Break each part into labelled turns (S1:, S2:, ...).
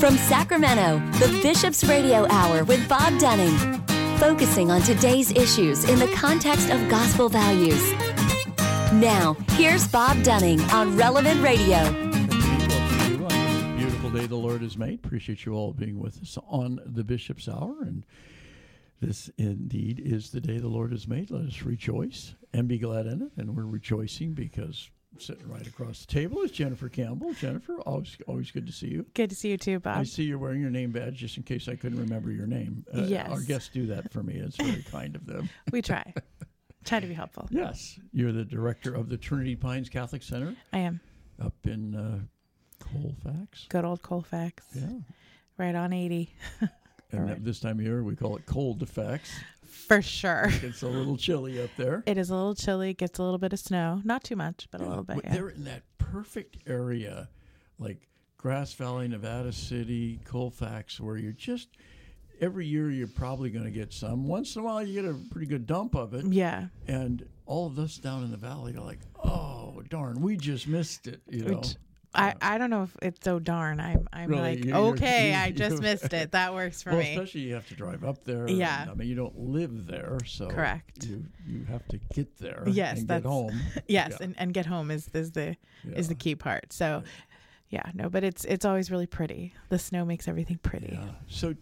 S1: From Sacramento, the Bishop's Radio Hour with Bob Dunning, focusing on today's issues in the context of gospel values. Now, here's Bob Dunning on Relevant Radio.
S2: Beautiful day the Lord has made. Appreciate you all being with us on the Bishop's Hour. And this indeed is the day the Lord has made. Let us rejoice and be glad in it. And we're rejoicing because sitting right across the table is Jennifer Campbell. Jennifer, always always good to see you.
S3: Good to see you too, Bob.
S2: I see you're wearing your name badge just in case I couldn't remember your name.
S3: Uh, yes.
S2: Our guests do that for me. It's very kind of them.
S3: We try. try to be helpful.
S2: Yes. You're the director of the Trinity Pines Catholic Center.
S3: I am.
S2: Up in uh, Colfax.
S3: Good old Colfax.
S2: Yeah.
S3: Right on 80.
S2: and right. this time of year we call it cold effects.
S3: For sure.
S2: It's a little chilly up there.
S3: It is a little chilly. Gets a little bit of snow. Not too much, but yeah, a little bit. Yeah.
S2: They're in that perfect area, like Grass Valley, Nevada City, Colfax, where you're just every year you're probably going to get some. Once in a while you get a pretty good dump of it.
S3: Yeah.
S2: And all of us down in the valley are like, oh darn, we just missed it. You know.
S3: I, I don't know if it's so darn. I'm I'm really? like you're, okay, you're, I just missed it. That works for
S2: well,
S3: me.
S2: Especially you have to drive up there.
S3: Yeah.
S2: And, I mean, you don't live there, so
S3: correct.
S2: You you have to get there.
S3: Yes,
S2: and
S3: that's
S2: get home.
S3: Yes,
S2: yeah.
S3: and, and get home is is the yeah. is the key part. So, yeah, no, but it's it's always really pretty. The snow makes everything pretty.
S2: Yeah. So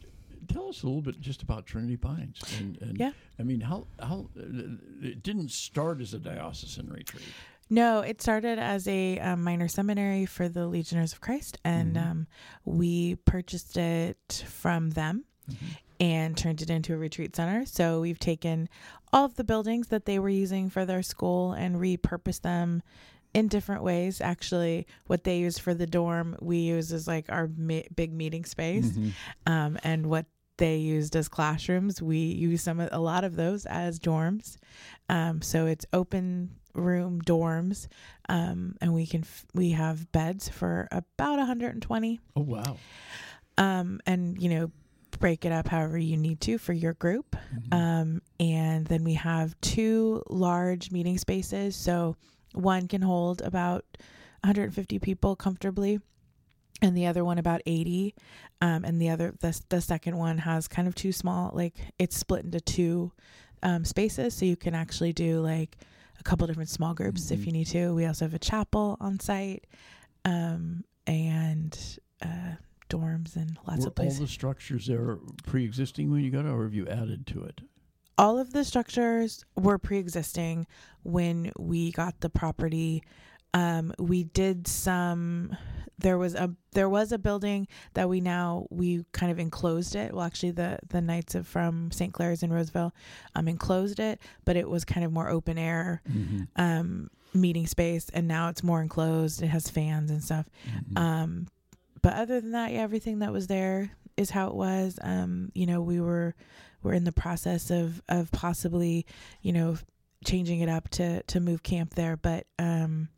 S2: tell us a little bit just about Trinity Pines. And, and
S3: yeah.
S2: I mean, how how it didn't start as a diocesan retreat.
S3: No, it started as a um, minor seminary for the Legionnaires of Christ, and mm-hmm. um, we purchased it from them. Mm-hmm. And turned it into a retreat center. So we've taken all of the buildings that they were using for their school and repurposed them in different ways. Actually, what they use for the dorm, we use as like our mi- big meeting space, mm-hmm. um, and what they used as classrooms, we use some a lot of those as dorms. Um, so it's open room dorms, um, and we can f- we have beds for about 120.
S2: Oh wow!
S3: Um, and you know break it up however you need to for your group. Mm-hmm. Um, and then we have two large meeting spaces. So one can hold about 150 people comfortably, and the other one about 80. Um, and the other, the, the second one has kind of two small, like it's split into two um, spaces. So you can actually do like a couple different small groups mm-hmm. if you need to. We also have a chapel on site um, and uh, dorms and lots
S2: Were
S3: of places.
S2: All the structures there pre-existing when you got it, or have you added to it?
S3: All of the structures were pre-existing when we got the property. Um, we did some there was a there was a building that we now we kind of enclosed it. Well, actually, the the Knights of from St. Clare's in Roseville um, enclosed it, but it was kind of more open air mm-hmm. um, meeting space, and now it's more enclosed. It has fans and stuff. Mm-hmm. Um, but other than that, yeah, everything that was there is how it was. Um, you know, we were we're in the process of of possibly, you know, changing it up to to move camp there, but um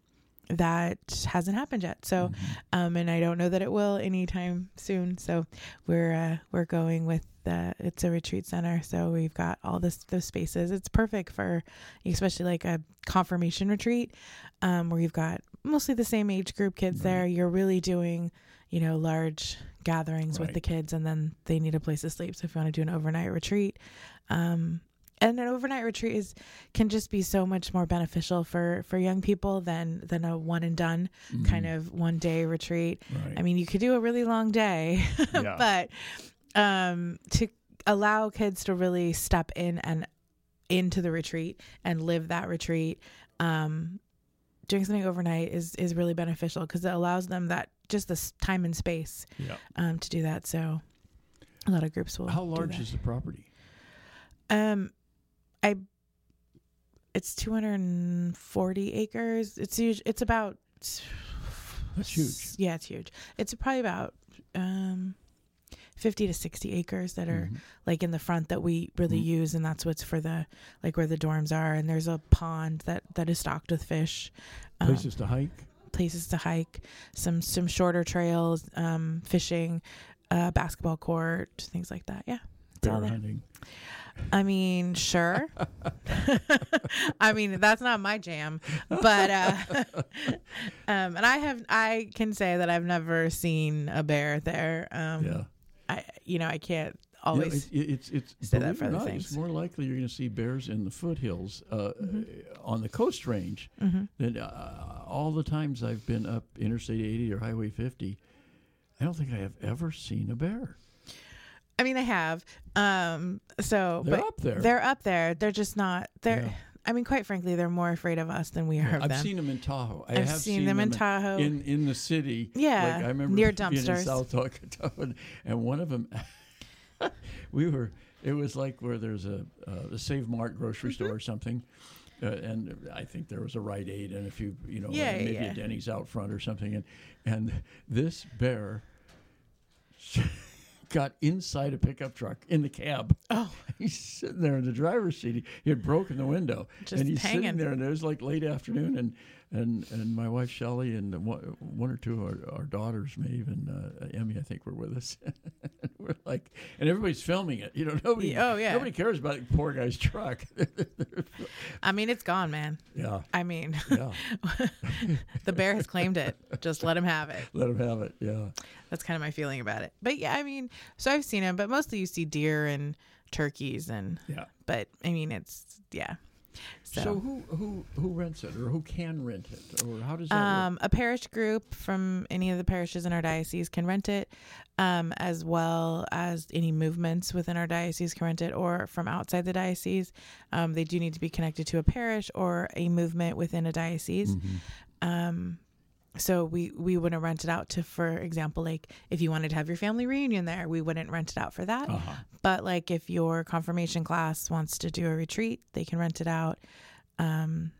S3: that hasn't happened yet. So, mm-hmm. um, and I don't know that it will anytime soon. So, we're uh, we're going with the it's a retreat center. So we've got all this those spaces. It's perfect for especially like a confirmation retreat, um, where you've got mostly the same age group kids right. there. You're really doing, you know, large gatherings right. with the kids, and then they need a place to sleep. So if you want to do an overnight retreat, um, and an overnight retreat is can just be so much more beneficial for for young people than than a one and done mm-hmm. kind of one day retreat. Right. I mean, you could do a really long day, but um, to allow kids to really step in and into the retreat and live that retreat, um, doing something overnight is is really beneficial because it allows them that just this time and space
S2: yeah.
S3: um, to do that. So a lot of groups will.
S2: How large is the property?
S3: Um, I it's 240 acres. It's huge. It's about
S2: That's huge.
S3: Yeah, it's huge. It's probably about um 50 to 60 acres that are mm-hmm. like in the front that we really mm-hmm. use and that's what's for the like where the dorms are and there's a pond that that is stocked with fish
S2: places um, to hike
S3: places to hike some some shorter trails um fishing uh basketball court things like that yeah
S2: bear hunting
S3: I mean, sure. I mean, that's not my jam, but uh, um, and I have I can say that I've never seen a bear there. Um,
S2: yeah.
S3: I you know I can't always.
S2: it- it's it's
S3: say that for
S2: it or
S3: other
S2: not,
S3: things.
S2: It's more likely you're going to see bears in the foothills uh,
S3: Mm-hmm.
S2: on the coast range than uh, all the times I've been up Interstate 80 or Highway 50. I don't think I have ever seen a bear.
S3: I mean, I have. Um, so
S2: They're
S3: but
S2: up there.
S3: They're up there. They're just not. They're.
S2: Yeah.
S3: I mean, quite frankly, they're more afraid of us than we are of them.
S2: I've seen them in Tahoe. I
S3: I've
S2: have
S3: seen them in Tahoe.
S2: in in the city.
S3: Yeah,
S2: like I remember
S3: near
S2: being in. South Tahoe, and- one of them, we were. It was like where there's a uh, the Save Mart grocery
S3: Mm-hmm.
S2: store or something. Uh, and I think there was a Rite Aid and a few, you know,
S3: Yeah,
S2: maybe
S3: yeah.
S2: a Denny's out front or something, and and this bear got inside a pickup truck in the cab.
S3: Oh.
S2: he's sitting there in the driver's seat. He, he had broken the window,
S3: Just
S2: and he's
S3: hanging.
S2: sitting there. And it was like late afternoon, and and and my wife Shelley and one, one or two of our, our daughters, Maeve and uh, Emmy, I think, were with us. we're like, and everybody's filming it. You know, nobody.
S3: Oh, yeah.
S2: Nobody cares about the poor guy's truck.
S3: I mean, it's gone, man.
S2: yeah,
S3: I mean,
S2: yeah.
S3: the bear has claimed it. Just let him have it.
S2: Let him have it. Yeah.
S3: That's kind of my feeling about it. But yeah, I mean, so I've seen them, but mostly you see deer and turkeys, and
S2: Yeah.
S3: but I mean, it's yeah. So,
S2: So, who who who rents it, or who can rent it, or how does that work?
S3: um, a parish group from any of the parishes in our diocese can rent it, um, as well as any movements within our diocese can rent it, or from outside the diocese. Um, they do need to be connected to a parish or a movement within a diocese.
S2: Mm-hmm.
S3: So we we wouldn't rent it out to, for example, like if you wanted to have your family reunion there, we wouldn't rent it out for that.
S2: Uh-huh.
S3: But like if your confirmation class wants to do a retreat, they can rent it out. Um,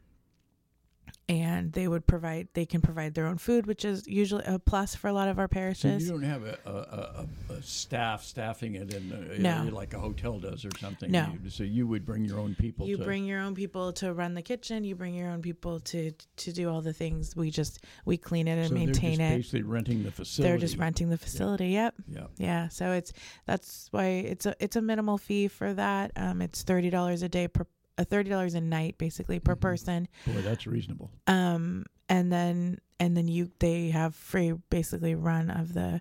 S3: and they would provide they can provide their own food, which is usually a plus for a lot of our
S2: So
S3: parishes.
S2: you don't have a, a, a, a staff staffing it in a,
S3: No.
S2: like a hotel does or something.
S3: No.
S2: You- so you would bring your own people.
S3: you
S2: to,
S3: bring your own people to run the kitchen. You bring your own people to to do all the things. We just we clean it and
S2: so
S3: maintain
S2: they're just
S3: it.
S2: Basically renting the facility.
S3: They're just renting the facility. Yep.
S2: Yeah.
S3: Yeah, so it's that's why it's a it's a minimal fee for that. Um, it's thirty dollars a day per uh, thirty dollars a night basically per
S2: Mhm.
S3: person.
S2: Boy, that's reasonable.
S3: Um, and then and then you they have free basically run of the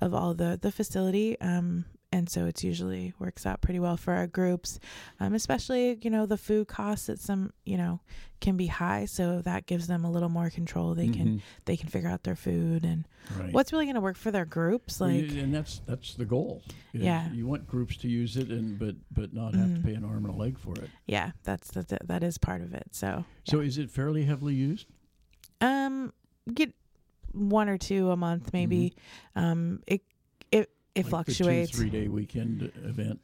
S3: of all the the facility. Um, and so it's usually works out pretty well for our groups, um, especially you know the food costs at some you know can be high, so that gives them a little more control. They can
S2: Mhm.
S3: they can figure out their food and
S2: Right.
S3: what's really going to work for their groups like.
S2: and that's that's the goal.
S3: Yeah.
S2: You want groups to use it, and but but not have
S3: Mhm.
S2: to pay an arm and a leg for it.
S3: yeah that's that that is part of it so
S2: So is it fairly heavily used?
S3: um get one or two a month maybe um it it
S2: Like
S3: fluctuates
S2: The two, three day weekend event.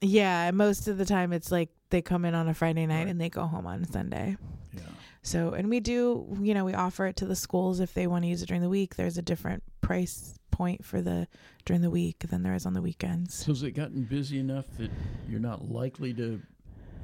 S3: yeah most of the time it's like they come in on a friday night
S2: Right.
S3: and they go home on sunday
S2: Yeah.
S3: so and we do you know we offer it to the schools if they want to use it during the week there's a different price point for the during the week than there is on the weekends
S2: So has it gotten busy enough that you're not likely to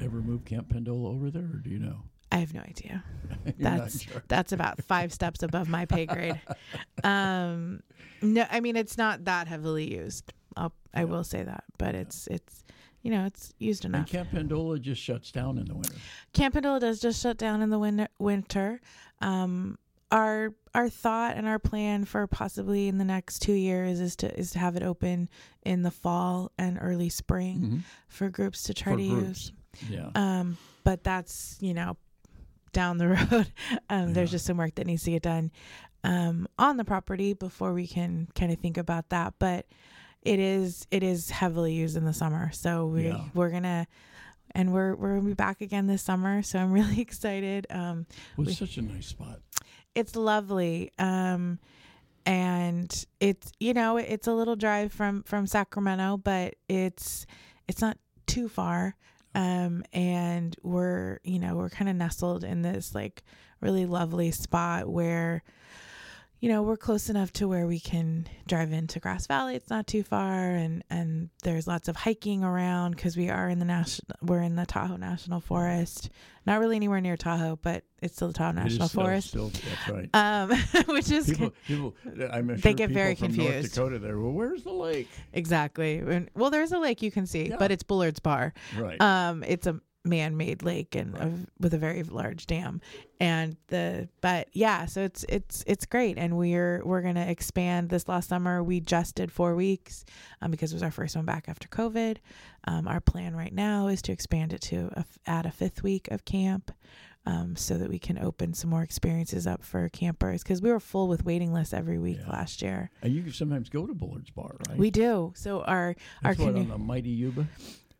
S2: ever move Camp Pendola over there, or do you know?
S3: I have no idea
S2: You're not in
S3: That's-
S2: charge.
S3: that's about five steps above my pay grade. Um, no, I mean it's not that heavily used. I'll, I
S2: Yeah.
S3: will say that, but it's it's you know it's used
S2: And
S3: enough.
S2: Camp Pendola just shuts down in the winter.
S3: Camp Pendola does just shut down in the win- winter. Um, our our thought and our plan for possibly in the next two years is to is to have it open in the fall and early spring
S2: Mhm.
S3: for groups to try
S2: For
S3: to
S2: groups.
S3: use.
S2: Yeah.
S3: Um, but that's you know down the road. Um, There's just some work that needs to get done um, on the property before we can kind of think about that. But it is it is heavily used in the summer, so we
S2: Yeah.
S3: we're gonna. And we're we're gonna be back again this summer, so I'm really excited. Um,
S2: Well,
S3: we-
S2: it's such a nice spot.
S3: it's lovely, um, and it's you know it's a little drive from from Sacramento, but it's it's not too far um and we're you know we're kind of nestled in this like really lovely spot where you know, we're close enough to where we can drive into Grass Valley. It's not too far, and and there's lots of hiking around because we are in the national. We're in the Tahoe National Forest. Not really anywhere near Tahoe, but it's still the Tahoe National
S2: still-
S3: Forest.
S2: Still, that's right.
S3: um, which is
S2: People, people, I'm sure
S3: They get
S2: people
S3: very
S2: from North
S3: confused.
S2: Dakota there. Well, where's the lake?
S3: exactly. Well, there's a lake you can see,
S2: Yeah.
S3: but it's Bullard's Bar.
S2: Right.
S3: Um, it's a man-made lake and
S2: Right.
S3: a, with a very large dam, and the but yeah, so it's it's it's great, and we're we're gonna expand. This last summer, we just did four weeks, um, because it was our first one back after COVID. Um, our plan right now is to expand it to a, add a fifth week of camp. Um, so that we can open some more experiences up for campers because we were full with waiting lists every week
S2: Yeah.
S3: last year.
S2: and you can sometimes go to Bullard's Bar, right?
S3: We do. So our
S2: That's
S3: our
S2: what,
S3: canoe,
S2: on the Mighty Yuba.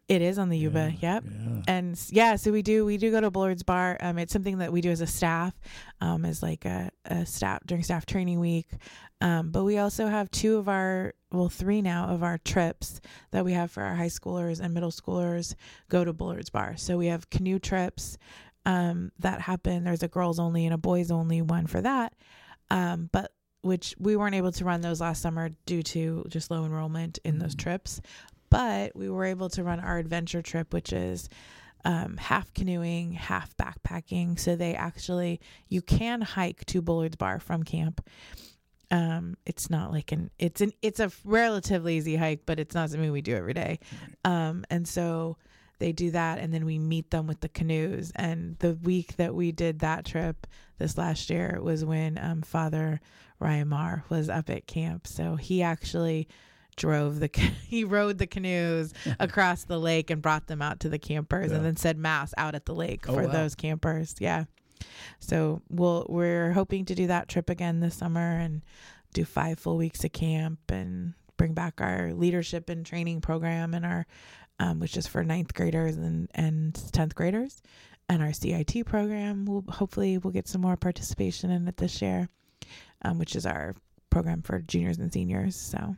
S3: It is on the Yuba.
S2: Yeah,
S3: Yep.
S2: Yeah.
S3: and yeah, so we do we do go to Bullard's Bar. Um, it's something that we do as a staff, um, as like a, a staff during staff training week. Um, but we also have two of our well three now of our trips that we have for our high schoolers and middle schoolers go to Bullard's Bar. So we have canoe trips um, that happen. There's a girls only and a boys only one for that. Um, but which we weren't able to run those last summer due to just low enrollment in those
S2: Mhm.
S3: trips. But we were able to run our adventure trip, which is um, half canoeing, half backpacking. So they actually, you can hike to Bullard's Bar from camp. Um, it's not like an, it's an, it's a relatively easy hike, but it's not something we do every day. Um, and so they do that and then we meet them with the canoes. And the week that we did that trip this last year was when um, Father Ryan Marr was up at camp. So he actually drove the he rode the canoes across the lake and brought them out to the campers
S2: Yeah.
S3: and then said mass out at the lake
S2: Oh,
S3: for
S2: wow.
S3: those campers. Yeah. So we'll we're hoping to do that trip again this summer and do five full weeks of camp and bring back our leadership and training program and our um, which is for ninth graders and and tenth graders and our CIT program. We'll hopefully we'll get some more participation in it this year, um, which is our program for juniors and seniors. So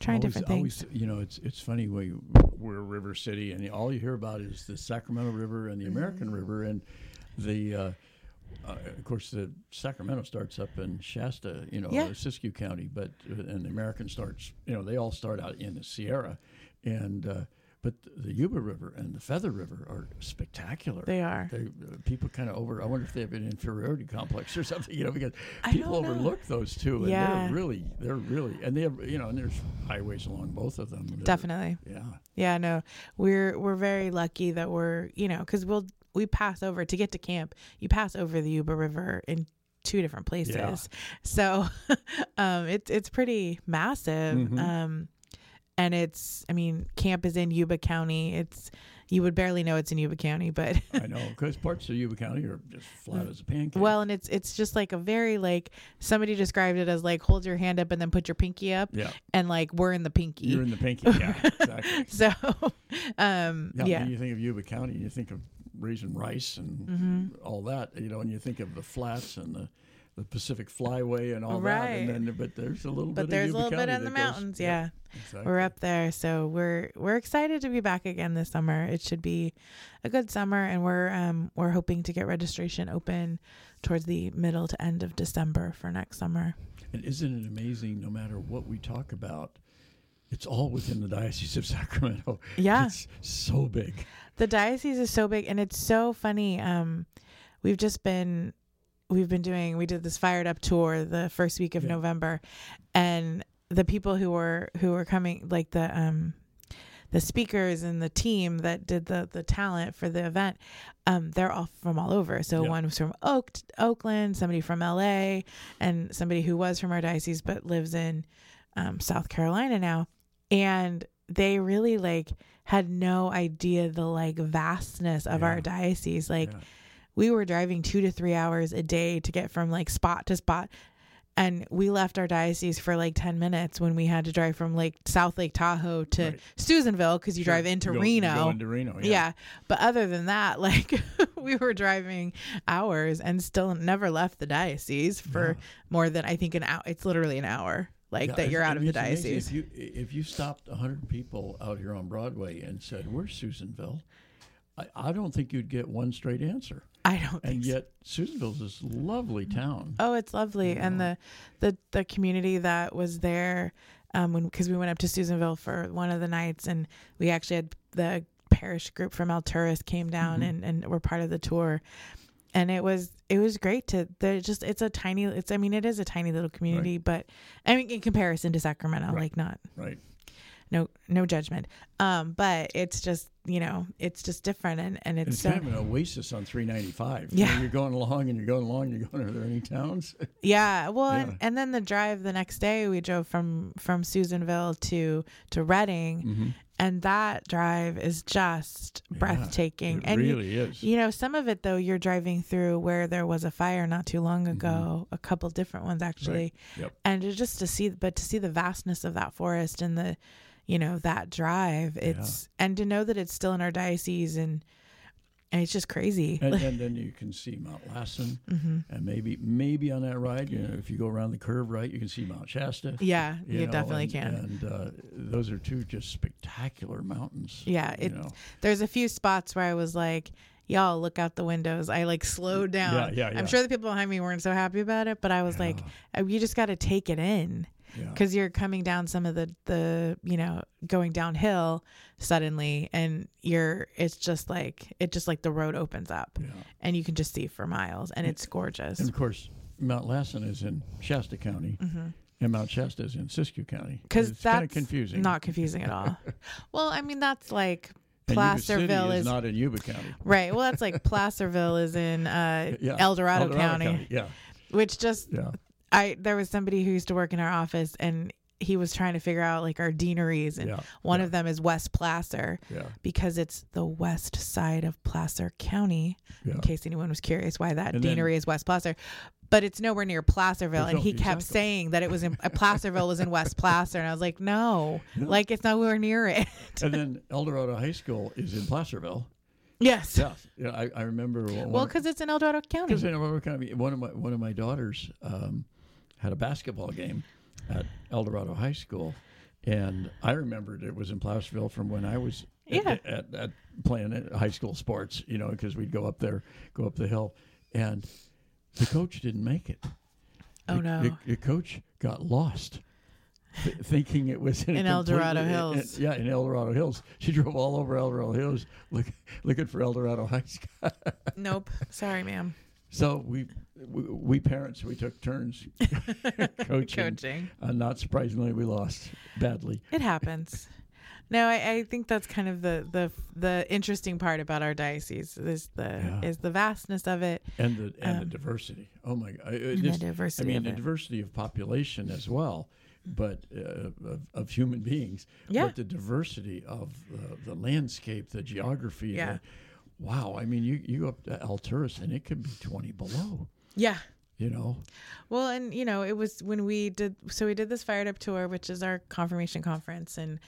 S3: trying
S2: always,
S3: different things.
S2: always, you know, it's it's funny you, we're a river city, and all you hear about is the Sacramento River and the American
S3: Mm-hmm.
S2: River, and the. Uh, uh, of course, the Sacramento starts up in Shasta, you know,
S3: Yeah.
S2: Siskiyou County, but uh, and the American starts, you know, they all start out in the Sierra, and uh, but the Yuba River and the Feather River are spectacular.
S3: They are.
S2: They, uh, people kind of over. I wonder if they have an inferiority complex or something, you know, because people overlook those two, and
S3: Yeah.
S2: they're really, they're really, and they have, you know, and there's highways along both of them.
S3: Definitely.
S2: yeah.
S3: Yeah, no, we're we're very lucky that we're you know because we'll we pass over to get to camp. You pass over the Yuba River in two different places,
S2: Yeah.
S3: so um, it's it's pretty massive.
S2: Mhm.
S3: Um, and it's I mean camp is in Yuba County. It's you would barely know it's in Yuba County, but
S2: I know because parts of Yuba County are just flat as a pancake.
S3: well, and it's it's just like a very like somebody described it as like hold your hand up and then put your pinky up,
S2: yeah,
S3: and like we're in the pinky.
S2: you're in the pinky. Yeah, exactly.
S3: so, um,
S2: Yeah,
S3: yeah,
S2: When you think of Yuba County, you think of raising rice and
S3: Mm-hmm.
S2: all that, you know, and you think of the flats and the, the Pacific Flyway and all that, and then but there's a little
S3: but
S2: bit.
S3: there's
S2: of
S3: a little bit in the
S2: goes-
S3: mountains. Yeah,
S2: exactly.
S3: we're up there, so we're we're excited to be back again this summer. It should be a good summer, and we're um we're hoping to get registration open towards the middle to end of December for next summer.
S2: And isn't it amazing? No matter what we talk about, it's all within the diocese of Sacramento.
S3: Yeah.
S2: it's so big.
S3: The diocese is so big, and it's so funny. Um, we've just been we've been doing we did this fired up tour the first week of
S2: Yeah.
S3: November, and the people who were who were coming like the um the speakers and the team that did the the talent for the event um they're all from all over so
S2: Yeah.
S3: one was from Oak Oakland somebody from LA and somebody who was from our diocese but lives in um, South Carolina now and they really like had no idea the like vastness of our diocese like
S2: Yeah.
S3: We were driving two to three hours a day to get from like spot to spot and we left our diocese for like 10 minutes when we had to drive from lake south lake tahoe to
S2: Right.
S3: susanville because you
S2: Sure.
S3: drive into
S2: You go- you
S3: reno
S2: go into Reno,
S3: yeah.
S2: yeah.
S3: but other than that like we were driving hours and still never left the diocese for
S2: Yeah.
S3: more than i think an hour it's literally an hour like
S2: Yeah,
S3: that you're out of the diocese
S2: If you if you stopped hundred people out here on Broadway and said, "Where's Susanville?" I, I don't think you'd get one straight answer.
S3: I don't think
S2: and
S3: so.
S2: yet Susanville's this lovely town.
S3: Oh, it's lovely, and the the the community that was there, um, when because we went up to Susanville for one of the nights, and we actually had the parish group from Alturas came down
S2: Mhm.
S3: and and were part of the tour, and it was it was great to the just it's a tiny it's I mean it is a tiny little community, but I mean in comparison to Sacramento,
S2: Right.
S3: like not
S2: Right.
S3: No no judgment, um, but it's just you know it's just different, and and
S2: And
S3: it's
S2: it's
S3: so
S2: kind of an oasis on 395.
S3: Yeah.
S2: You're going along and you're going along. You're going, are there any towns?
S3: Yeah, well,
S2: Yeah.
S3: And, and then the drive the next day, we drove from from Susanville to to Redding,
S2: mm-hmm.
S3: and that drive is just breathtaking.
S2: It
S3: and you-
S2: really is.
S3: you, know, some of it though, you're driving through where there was a fire not too long
S2: Mm-hmm.
S3: ago, a couple different ones actually,
S2: Yep.
S3: and just to see, but to see the vastness of that forest and the, you know, that drive, it's and to know that it's still in our diocese and. And it's just crazy.
S2: And, and then you can see Mount Lassen,
S3: hmm
S2: and maybe maybe on that ride, you know, if you go around the curve right, you can see Mount Shasta.
S3: Yeah, you,
S2: know,
S3: definitely
S2: and,
S3: can.
S2: And uh, those are two just spectacular mountains.
S3: Yeah, it-
S2: know.
S3: there's a few spots where I was like, y'all look out the windows. I like slowed down.
S2: Yeah, yeah, yeah.
S3: I'm sure the people behind me weren't so happy about it, but I was like, uh, you just got to take it in
S2: yeah.
S3: because you're coming down some of the, the, you know, going downhill suddenly and you're, it's just like, it just like the road opens up
S2: yeah.
S3: and you can just see for miles and it's gorgeous.
S2: And of course, Mount Lassen is in Shasta County,
S3: Mm-hmm.
S2: and Mount Shasta is in Siskiyou County.
S3: Because that's
S2: kind of confusing.
S3: Not confusing at all. well, I mean, that's like
S2: and Yuba City
S3: Placerville
S2: is,
S3: is
S2: not in Yuba County.
S3: Right. Well, that's like Placerville is in uh,
S2: Yeah,
S3: El Dorado, County,
S2: Yeah,
S3: which just
S2: yeah.
S3: I there was somebody who used to work in our office and he was trying to figure out like our deaneries and
S2: Yeah,
S3: one
S2: yeah.
S3: of them is West Placer
S2: Yeah,
S3: because it's the west side of Placer County. In case anyone was curious why that
S2: And then-
S3: deanery is West Placer. But it's nowhere near Placerville, and he kept saying that it was in uh, Placerville was in West Placer, and I was like, no, like it's nowhere near it.
S2: and then El Dorado High School is in Placerville.
S3: yes,
S2: Yeah, yeah. I, I remember. One,
S3: well, because it's in El Dorado County.
S2: Because in El Dorado County, one of my one of my daughters um, had a basketball game at El Dorado High School, and I remembered it was in Placerville from when I was at-
S3: Yeah.
S2: at, at, playing at high school sports. You know, because we'd go up there, go up the hill, and the coach didn't make it.
S3: Oh,
S2: The-
S3: no.
S2: The, the coach got lost. th- Thinking it was in,
S3: In El Dorado
S2: uh,
S3: Hills.
S2: in- yeah, in El Dorado Hills. She drove all over El Dorado Hills, look, looking for El Dorado High School.
S3: nope. Sorry, ma'am.
S2: So we, we, we parents, we took turns coaching.
S3: Coaching.
S2: Uh, not surprisingly, we lost badly.
S3: It happens. No, I, I think that's kind of the, the the interesting part about our diocese is the
S2: Yeah.
S3: is the vastness of it
S2: And the and the
S3: Um,
S2: diversity. Oh my God! It-
S3: the diversity
S2: I mean, the
S3: it.
S2: diversity of population as well, but uh, of, of human beings.
S3: Yeah.
S2: But the diversity of uh, the landscape, the geography.
S3: Yeah.
S2: the- wow. I mean, you you up to Alturas and it could be twenty below.
S3: Yeah.
S2: You know.
S3: Well, and you know, it was when we did so we did this fired up tour, which is our confirmation conference, and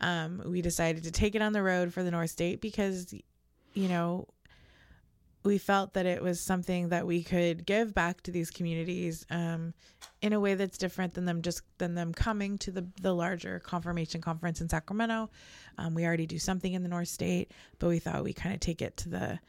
S3: um, we decided to take it on the road for the North State because, you know, we felt that it was something that we could give back to these communities um, in a way that's different than them just than them coming to the the larger confirmation conference in Sacramento. Um, we already do something in the North State, but we thought we kind of take it to the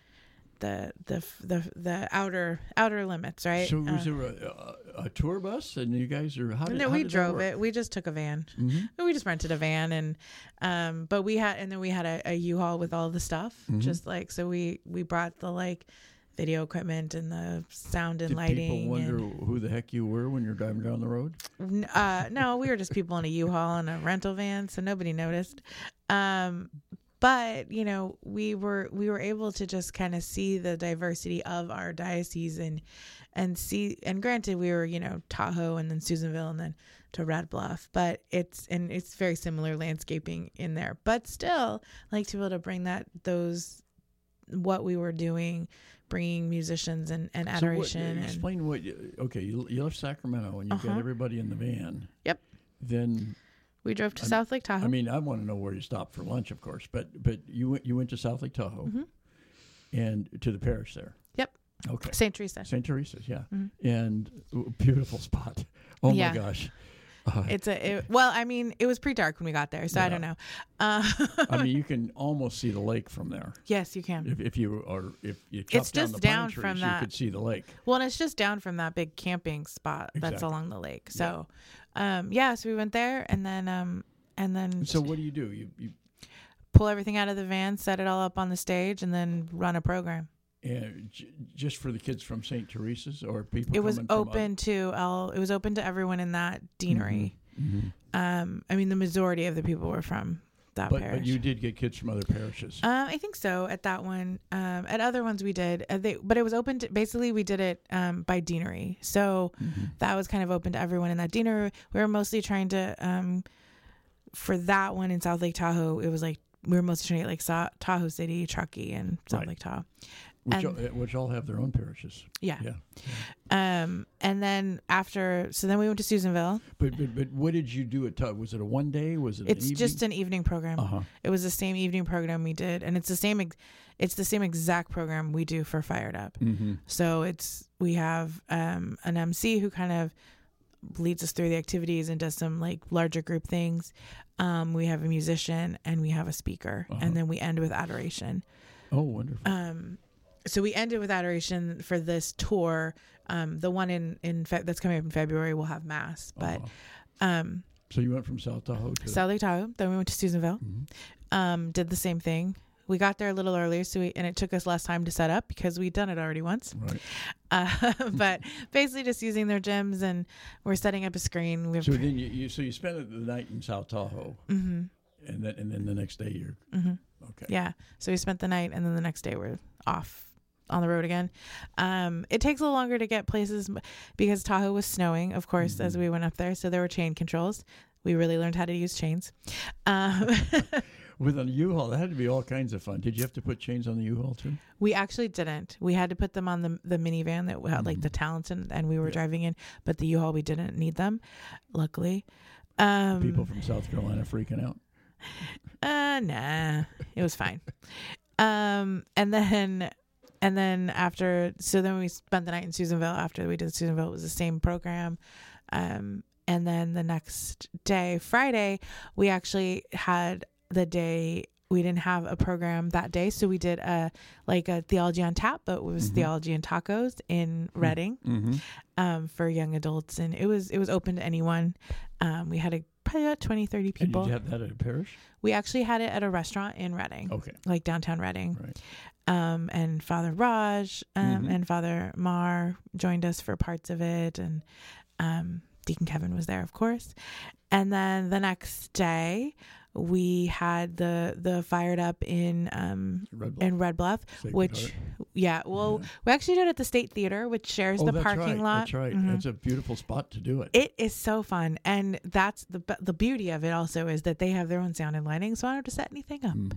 S3: the the the the outer outer limits, right?
S2: So was
S3: Uh,
S2: there a, a, a tour bus and you guys are how did
S3: no,
S2: how
S3: we drove it. We just took a van.
S2: Mhm.
S3: We just rented a van, and um, but we had, and then we had a, a U-Haul with all the stuff,
S2: Mhm.
S3: just like so. We we brought the like video equipment and the sound and
S2: Did
S3: lighting.
S2: people wonder who the heck you were when you're driving down the road?
S3: Uh, no, we were just people in a U-Haul and a rental van, so nobody noticed. Um, but you know, we were we were able to just kind of see the diversity of our diocese and and see. And granted, we were you know Tahoe and then Susanville and then to Red Bluff, but it's and it's very similar landscaping in there. But still, like to be able to bring that those what we were doing, bringing musicians and and
S2: So what-
S3: adoration and
S2: explain what. You, okay, you, you left Sacramento and you got
S3: Uh-huh.
S2: everybody in the van.
S3: Yep.
S2: Then
S3: we drove to
S2: I'm-
S3: South Lake Tahoe.
S2: I mean, I want to know where you stopped for lunch, of course. But but you went you went to South Lake Tahoe
S3: Mhm.
S2: and to the parish there.
S3: Yep.
S2: Okay.
S3: St. Teresa.
S2: St. Teresa's, yeah,
S3: Mhm.
S2: and beautiful spot. Oh
S3: Yeah.
S2: my gosh. Uh,
S3: It's a it, well, I mean, it was pretty dark when we got there, so I don't know. Uh,
S2: I mean, you can almost see the lake from there.
S3: yes, you can.
S2: If, if you are if you chop
S3: It's
S2: down
S3: just
S2: the
S3: down
S2: trees,
S3: from
S2: you
S3: that.
S2: could see the lake.
S3: Well, and it's just down from that big camping spot that's along the lake. So, um, yeah, so we went there and then um, and then
S2: So what do you do? You, you
S3: pull everything out of the van, set it all up on the stage, and then run a program.
S2: and j- just for the kids from St. Teresa's or people?
S3: It was open to all. It was open to everyone in that deanery.
S2: Mhm.
S3: Um, I mean, the majority of the people were from that
S2: But,
S3: parish.
S2: but you did get kids from other parishes.
S3: Um, I think so. At that one, um, at other ones we did, uh, they, but it was open to basically we did it um, by deanery, so
S2: Mhm.
S3: that was kind of open to everyone in that deanery. We were mostly trying to, um, for that one in South Lake Tahoe, it was like we were mostly trying to get like Sa- Tahoe City, Truckee, and South
S2: Right.
S3: Lake Tahoe.
S2: Which,
S3: and-
S2: all, which all have their own parishes.
S3: Yeah.
S2: Yeah.
S3: Um, and then after, so then we went to Susanville.
S2: But, but but what did you do at Tug? Was it a one day? Was it?
S3: It's
S2: an
S3: just an evening program.
S2: Uh huh.
S3: It was the same evening program we did, and it's the same. ex- It's the same exact program we do for Fired Up.
S2: Mm-hmm.
S3: So it's we have um, an MC who kind of leads us through the activities and does some like larger group things. Um, we have a musician and we have a speaker,
S2: Uh-huh.
S3: and then we end with adoration.
S2: Oh, wonderful.
S3: Um, so we ended with adoration for this tour. Um, the one in in Fe- that's coming up in February will have mass, but
S2: Uh-huh.
S3: um,
S2: So you went from South Tahoe to
S3: South Lake Tahoe. Then we went to Susanville.
S2: Mhm.
S3: Um, did the same thing. We got there a little earlier, so we, and it took us less time to set up because we'd done it already once.
S2: Right.
S3: Uh, but basically, just using their gyms, and we're setting up a screen. We have,
S2: So then you, you so you spent the night in South Tahoe,
S3: hmm
S2: and then and then the next day you're
S3: hmm
S2: okay.
S3: yeah. So we spent the night, and then the next day we're off on the road again. Um, it takes a little longer to get places because Tahoe was snowing, of course, as
S2: Mhm.
S3: we went up there. So there were chain controls. We really learned how to use chains. Um,
S2: With a U-Haul, that had to be all kinds of fun. Did you have to put chains on the U-Haul too?
S3: We actually didn't. We had to put them on the the minivan that had like the talents and and we were
S2: Yeah.
S3: driving in, but the U-Haul we didn't need them, luckily. Um,
S2: People from South Carolina freaking out.
S3: uh, nah, it was fine. um, and then and then after, so then we spent the night in Susanville. After we did Susanville, it was the same program. Um, and then the next day, Friday, we actually had the day we didn't have a program that day, so we did a like a theology on tap, but it was
S2: Mhm.
S3: theology and tacos in Redding
S2: Mm-hmm.
S3: um, for young adults, and it was it was open to anyone. Um, we had a probably about 20, 30
S2: And
S3: people.
S2: did you have that at a parish?
S3: we actually had it at a restaurant in Redding,
S2: Okay.
S3: like downtown Redding.
S2: Right.
S3: Um, and Father Raj um,
S2: Mhm.
S3: and Father Mar joined us for parts of it, and um, Deacon Kevin was there, of course. And then the next day, we had the the fired up in um,
S2: Red Bluff.
S3: in Red Bluff,
S2: Sacred
S3: which
S2: Heart.
S3: yeah, well,
S2: Yeah.
S3: we actually did it at the State Theater, which shares
S2: oh,
S3: the parking
S2: right.
S3: lot.
S2: That's right.
S3: Mhm.
S2: That's a beautiful spot to do it.
S3: It is so fun, and that's the the beauty of it. Also, is that they have their own sound and lighting, so I don't have to set anything up.
S2: Mhm.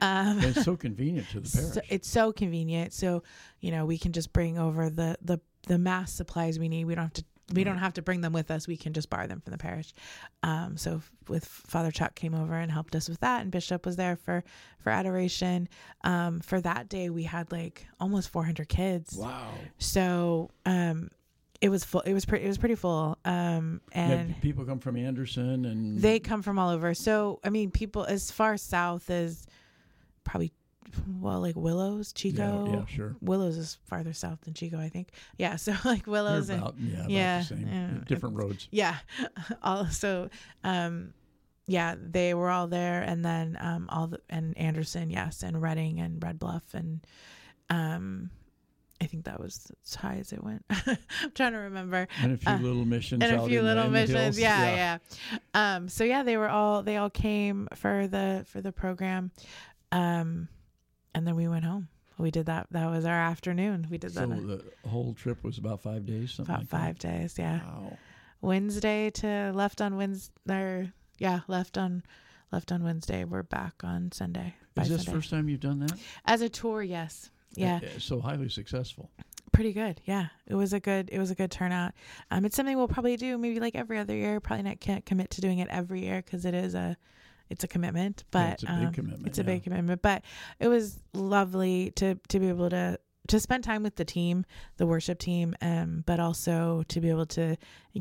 S3: Um,
S2: And it's so convenient to the parish.
S3: so it's so convenient. So you know, we can just bring over the the the mass supplies we need. We don't have to. We don't have to bring them with us. We can just borrow them from the parish. Um, so f- with Father Chuck came over and helped us with that, and Bishop was there for for adoration. Um, for that day, we had like almost 400 kids.
S2: wow.
S3: So um, it was full. It was pretty. It was pretty full. Um, and
S2: yeah, people come from Anderson and
S3: they come from all over. So I mean, people as far south as probably well, like Willows, Chico.
S2: Yeah, yeah, sure.
S3: Willows is farther south than Chico, I think. Yeah, so like Willows
S2: They're
S3: and
S2: yeah, about
S3: yeah, yeah.
S2: Different roads.
S3: yeah, also, um, yeah, they were all there, and then um, all the and Anderson, yes, and Redding and Red Bluff, and um, I think that was as high as it went. I'm trying to remember
S2: And a few
S3: Uh,
S2: little missions
S3: and a few little missions.
S2: hills.
S3: Yeah, yeah, Um, so yeah, they were all they all came for the for the program, um, and then we went home. We did that. That was our afternoon. We did
S2: So
S3: that in
S2: the whole trip was about five days, something
S3: about
S2: like
S3: five days. Yeah,
S2: Wow.
S3: Wednesday to left on Wednesday. Or, yeah, left on left on Wednesday. We're back on Sunday.
S2: Is this
S3: Sunday.
S2: first time you've done that?
S3: as a tour? Yes. Yeah,
S2: Uh, So highly successful.
S3: pretty good. Yeah, it was a good it was a good turnout. Um, it's something we'll probably do maybe like every other year. Probably not can't commit to doing it every year because it is a it's a commitment. But
S2: Yeah, it's a big
S3: um,
S2: commitment.
S3: it's a big commitment. But it was lovely to to be able to to spend time with the team, the worship team, um, but also to be able to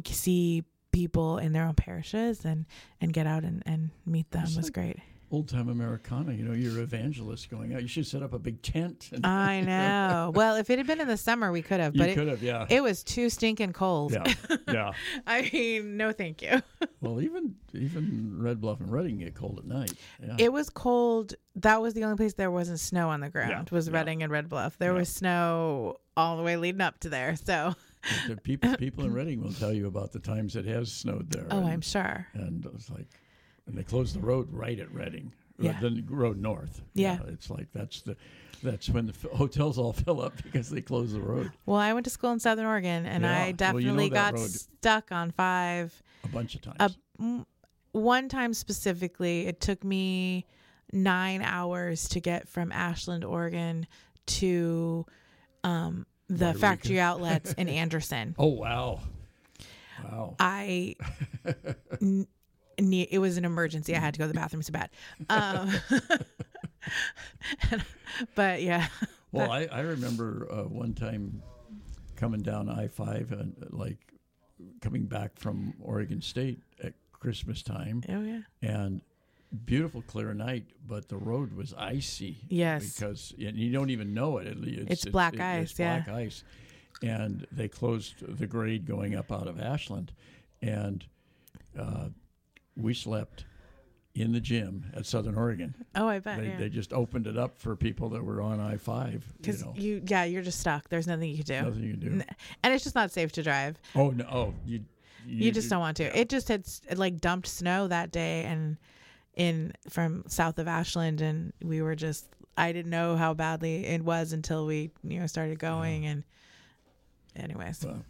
S3: see people in their own parishes and and get out and, and meet them
S2: It's
S3: was
S2: like-
S3: great.
S2: Old time Americana, you know, you're evangelist going out. You should set up a big tent. And,
S3: I know. well, if it had been in the summer, we could have,
S2: You
S3: but it,
S2: could have, yeah.
S3: it was too stinking cold.
S2: yeah, yeah.
S3: I mean, no, thank you.
S2: Well, even even Red Bluff and Redding get cold at night. Yeah.
S3: It was cold. That was the only place there wasn't snow on the ground. was
S2: yeah.
S3: Redding and Red Bluff. There was snow all the way leading up to there. So,
S2: the people people in Redding will tell you about the times it has snowed there.
S3: oh,
S2: and,
S3: I'm sure.
S2: and it's like, and they closed the road right at Redding.
S3: Yeah.
S2: The road north.
S3: Yeah.
S2: It's like that's the that's when the f- hotels all fill up because they close the road
S3: Well, I went to school in Southern Oregon, and
S2: Yeah.
S3: I
S2: Well, you know
S3: definitely got stuck on five.
S2: a bunch of times.
S3: Uh, m- one time specifically, it took me nine hours to get from Ashland, Oregon, to um, the factory outlets in Anderson.
S2: oh wow, wow.
S3: I n- ne- it was an emergency. I had to go to the bathroom so bad. Um, but yeah,
S2: Well, I, I remember uh, one time coming down I five and like coming back from Oregon State at Christmas time,
S3: oh yeah,
S2: and beautiful clear night, but the road was icy.
S3: Yes.
S2: because and you don't even know it. It- It's,
S3: It's black ice,
S2: It's
S3: yeah.
S2: black ice, and they closed the grade going up out of Ashland, and uh, we slept in the gym at Southern Oregon.
S3: oh I bet
S2: They,
S3: yeah.
S2: they just opened it up for people that were on I five. You know,
S3: you, yeah, you're just stuck. There's nothing you can do,
S2: nothing you can do.
S3: And it's just not safe to drive.
S2: Oh no! Oh, you.
S3: You, just don't want to. It just had it like dumped snow that day, and in from south of Ashland, and we were just. I didn't know how badly it was until we you know started going, and anyways,
S2: Well,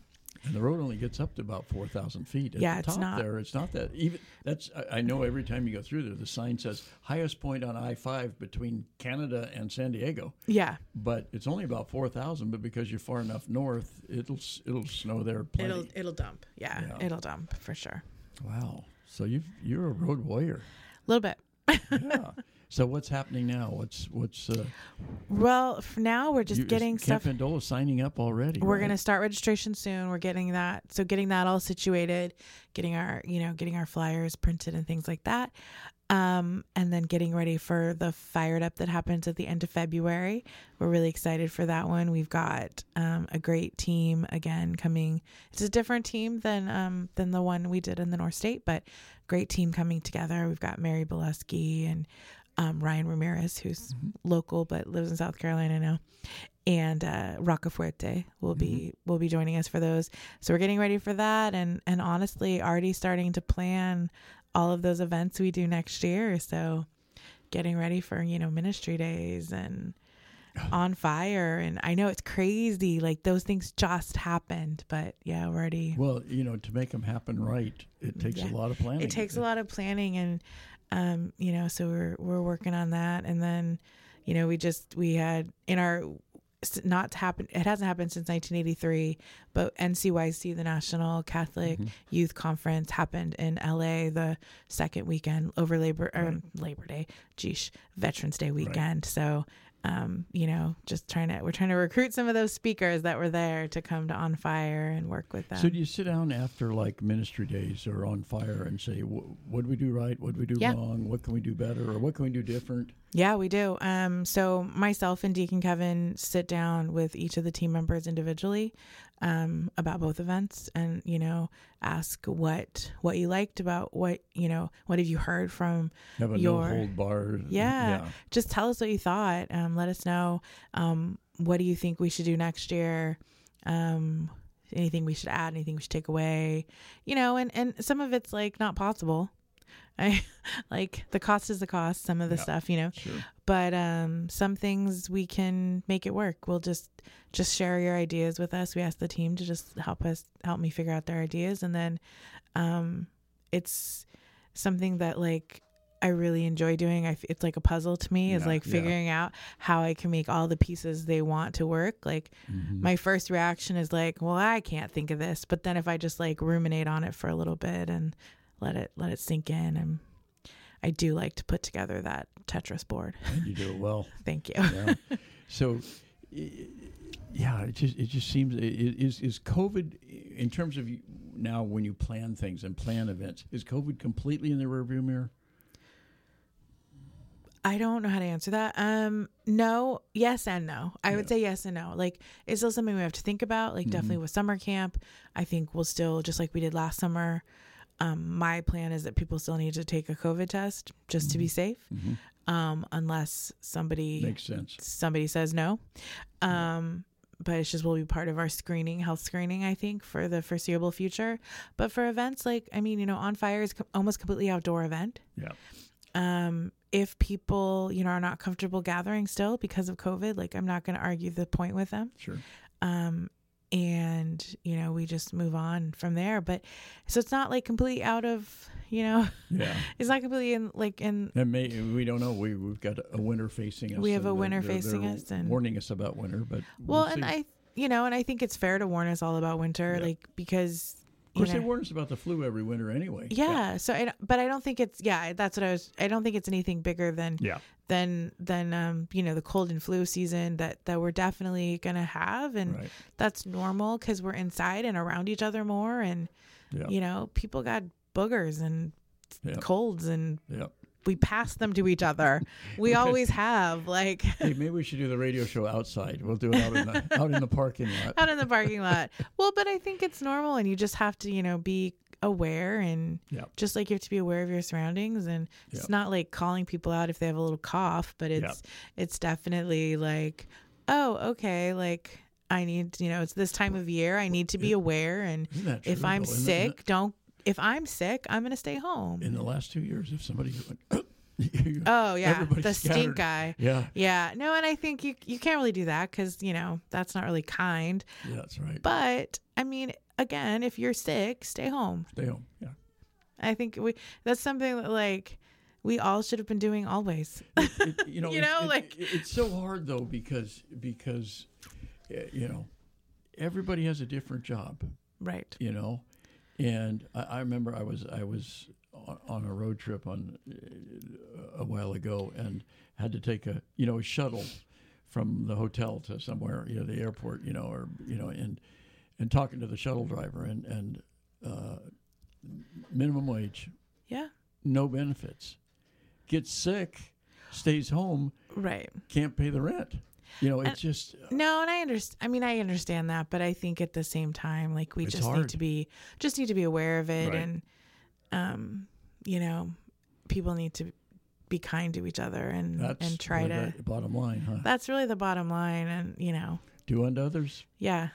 S2: and the road only gets up to about four thousand feet. At
S3: Yeah,
S2: the
S3: it's
S2: top
S3: not-
S2: there. It's not that even. That's I, I know. Every time you go through there, the sign says highest point on I five between Canada and San Diego,
S3: yeah,
S2: but it's only about four thousand. But because you're far enough north, it'll it'll snow there plenty.
S3: it'll it'll dump. Yeah,
S2: Yeah.
S3: it'll dump for sure.
S2: wow. So you you're a road warrior.
S3: A little bit.
S2: Yeah. So what's happening now? What's what's uh,
S3: Well, for now we're just
S2: you-
S3: getting
S2: Camp
S3: stuff.
S2: Pendola signing up already.
S3: We're
S2: right?
S3: gonna start registration soon. We're getting that, so getting that all situated, getting our you know getting our flyers printed and things like that, um, and then getting ready for the fired up that happens at the end of February. We're really excited for that one. We've got um, a great team again coming. It's a different team than um, than the one we did in the North State, but great team coming together. We've got Mary Boleski and um, Ryan Ramirez, who's local but lives in South Carolina now, and uh, Rocafuerte will be will be joining us for those. So we're getting ready for that, and and honestly, already starting to plan all of those events we do next year. So getting ready for you know ministry days and on fire and i know it's crazy like those things just happened but yeah we're already
S2: Well, you know, to make them happen right, it takes
S3: Yeah.
S2: a lot of planning.
S3: it takes a lot of planning and um you know so we're we're working on that. And then you know we just we had in our not to happen it hasn't happened since 1983 but NCYC the National Catholic Youth Conference happened in LA the second weekend over labor or labor day geesh Veterans Day weekend. So um, you know, just trying to we're trying to recruit some of those speakers that were there to come to On Fire and work with them.
S2: So do you sit down after like ministry days or on fire and say, what do we do right? What do we do
S3: Yeah.
S2: wrong? What can we do better? Or what can we do different?
S3: Yeah, we do. Um, so myself and Deacon Kevin sit down with each of the team members individually um, about both events, and you know, ask what what you liked about what you know, what have you heard from
S2: Have a
S3: Your-
S2: no hold bar.
S3: yeah. Just tell us what you thought. Um, let us know. Um, what do you think we should do next year? Um, anything we should add? Anything we should take away? You know, and and some of it's like not possible. I like the cost is the cost. Some of the
S2: Yeah.
S3: stuff, you know,
S2: Sure.
S3: but um, some things we can make it work. We'll just just share your ideas with us. We ask the team to just help us help me figure out their ideas, and then um, it's something that like I really enjoy doing. I f it's like a puzzle to me. Is
S2: Yeah,
S3: like
S2: yeah.
S3: figuring out how I can make all the pieces they want to work. Like
S2: Mhm.
S3: my first reaction is like, well, I can't think of this. But then if I just like ruminate on it for a little bit and let it let it sink in, and I do like to put together that Tetris board.
S2: You do it well.
S3: Thank you.
S2: Yeah. so, yeah, it just it just seems is is COVID in terms of now when you plan things and plan events, is COVID completely in the rearview mirror?
S3: I don't know how to answer that. Um, no, yes and no. I would say yes and no. Like it's still something we have to think about. Like definitely with summer camp, I think we'll still just like we did last summer. Um, my plan is that people still need to take a COVID test just to be safe, um, unless somebody
S2: Makes sense.
S3: somebody says no. Um, but it's just will be part of our screening, health screening, I think, for the foreseeable future. But for events like, I mean, you know, On Fire is co- almost completely outdoor event.
S2: Yeah.
S3: Um, if people, you know, are not comfortable gathering still because of COVID, like I'm not going to argue the point with them.
S2: Sure.
S3: Um, and you know, we just move on from there. But so it's not like completely out of, you know,
S2: Yeah.
S3: it's not completely in like in
S2: And may, we don't know. We we've got a winter facing us.
S3: We have a winter
S2: they're-
S3: facing
S2: they're
S3: us and-
S2: warning us about winter. But
S3: well,
S2: we'll
S3: and
S2: see.
S3: I, you know, and I think it's fair to warn us all about winter,
S2: Yeah.
S3: like because
S2: of course,
S3: you
S2: they warn us about the flu every winter anyway.
S3: yeah. So, I, but I don't think it's yeah. That's what I was. I don't think it's anything bigger than
S2: Yeah.
S3: Than than um you know the cold and flu season that that we're definitely gonna have, and
S2: Right.
S3: that's normal because we're inside and around each other more, and you know people got boogers and colds and
S2: Yeah.
S3: we pass them to each other. We always have like
S2: Hey, maybe we should do the radio show outside. We'll do it out in the out in the parking lot.
S3: out in the parking lot. Well, but I think it's normal, and you just have to, you know, be aware and
S2: Yeah.
S3: just like you have to be aware of your surroundings. And it's not like calling people out if they have a little cough, but it's it's definitely like, oh, okay, like I need, you know, it's this time of year. I need to be aware, and
S2: Isn't
S3: if I'm
S2: though?
S3: Sick, don't. If I'm sick, I'm gonna stay home.
S2: In the last two years, if somebody went,
S3: Oh yeah, the
S2: scattered.
S3: stink guy.
S2: Yeah.
S3: Yeah, no, and I think you you can't really do that because you know that's not really kind.
S2: Yeah, that's right.
S3: But I mean, again, if you're sick, stay home.
S2: Stay home. Yeah.
S3: I think we that's something that like we all should have been doing always.
S2: It- you know,
S3: You know,
S2: it-
S3: like-
S2: it- it's so hard though because because uh, you know everybody has a different job.
S3: right.
S2: you know and I, I remember i was i was on, on a road trip on uh, a while ago and had to take a you know a shuttle from the hotel to somewhere you know the airport you know or you know and and talking to the shuttle driver and and uh, minimum wage
S3: Yeah.
S2: no benefits gets sick stays home
S3: Right.
S2: can't pay the rent you know
S3: And-
S2: it's just
S3: No, and I understand. I mean, I understand that, but I think at the same time, like we just need to be just need to be aware of it,
S2: Right.
S3: and um, you know, people need to be kind to each other and
S2: that's
S3: and try
S2: really
S3: to.
S2: the bottom line huh
S3: That's really the bottom line, and you know,
S2: do unto others
S3: yeah,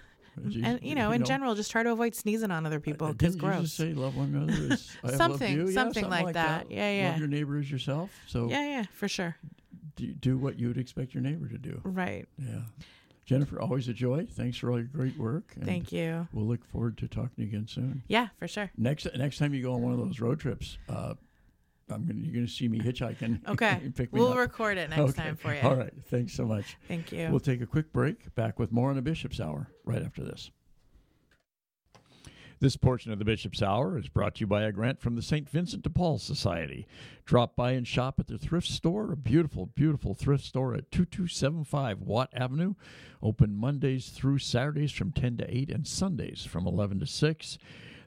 S2: as
S3: and you know, in general, just try to avoid sneezing on other people
S2: Uh,
S3: because
S2: Didn't
S3: gross.
S2: just say love one another as I have loved
S3: Something-
S2: Yeah,
S3: something like that. Yeah, yeah.
S2: Love your neighbor as yourself. So
S3: yeah, yeah, for sure.
S2: do, do what you would expect your neighbor to do.
S3: Right.
S2: Yeah. Jennifer, always a joy. Thanks for all your great work.
S3: Thank you.
S2: We'll look forward to talking to you again soon.
S3: Yeah, for sure.
S2: Next next time you go on one of those road trips, uh, I'm gonna, you're going to see me hitchhiking.
S3: Okay. we'll
S2: up.
S3: record it next
S2: Okay.
S3: time for you.
S2: All right. Thanks so much.
S3: Thank you.
S2: We'll take a quick break. Back with more on the Bishop's Hour right after this. This portion of the Bishop's Hour is brought to you by a grant from the St. Vincent de Paul Society. Drop by and shop at their thrift store, a beautiful, beautiful thrift store at 2275 Watt Avenue. Open Mondays through Saturdays from 10 to 8 and Sundays from 11 to 6.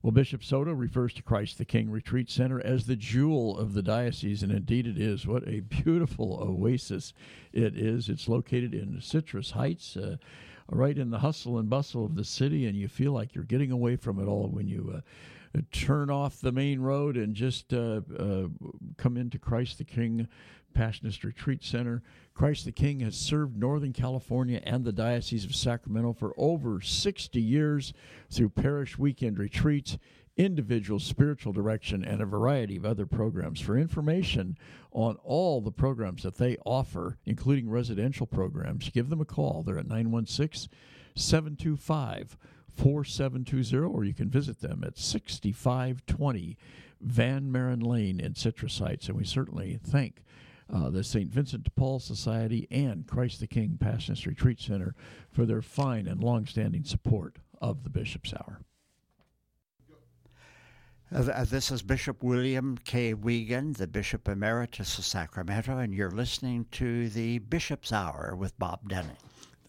S2: Well, Bishop Soto refers to Christ the King Retreat Center as the jewel of the diocese, and indeed it is. What a beautiful oasis it is. It's located in Citrus Heights. Uh, right in the hustle and bustle of the city, and you feel like you're getting away from it all when you. Uh, turn off the main road and just uh, uh, come into Christ the King Passionist Retreat Center. Christ the King has served Northern California and the Diocese of Sacramento for over 60 years through parish weekend retreats individual spiritual direction, and a variety of other programs. For information on all the programs that they offer, including residential programs, give them a call. They're at 916 725 4720, or you can visit them at 6520 Van Maren Lane in Citrus Heights. And we certainly thank uh, the St. Vincent de Paul Society and Christ the King Passionist Retreat Center for their fine and long-standing support of the Bishop's Hour.
S4: Uh, this is Bishop William K. Weigand, the Bishop Emeritus of Sacramento, and you're listening to the Bishop's Hour with Bob Dunning.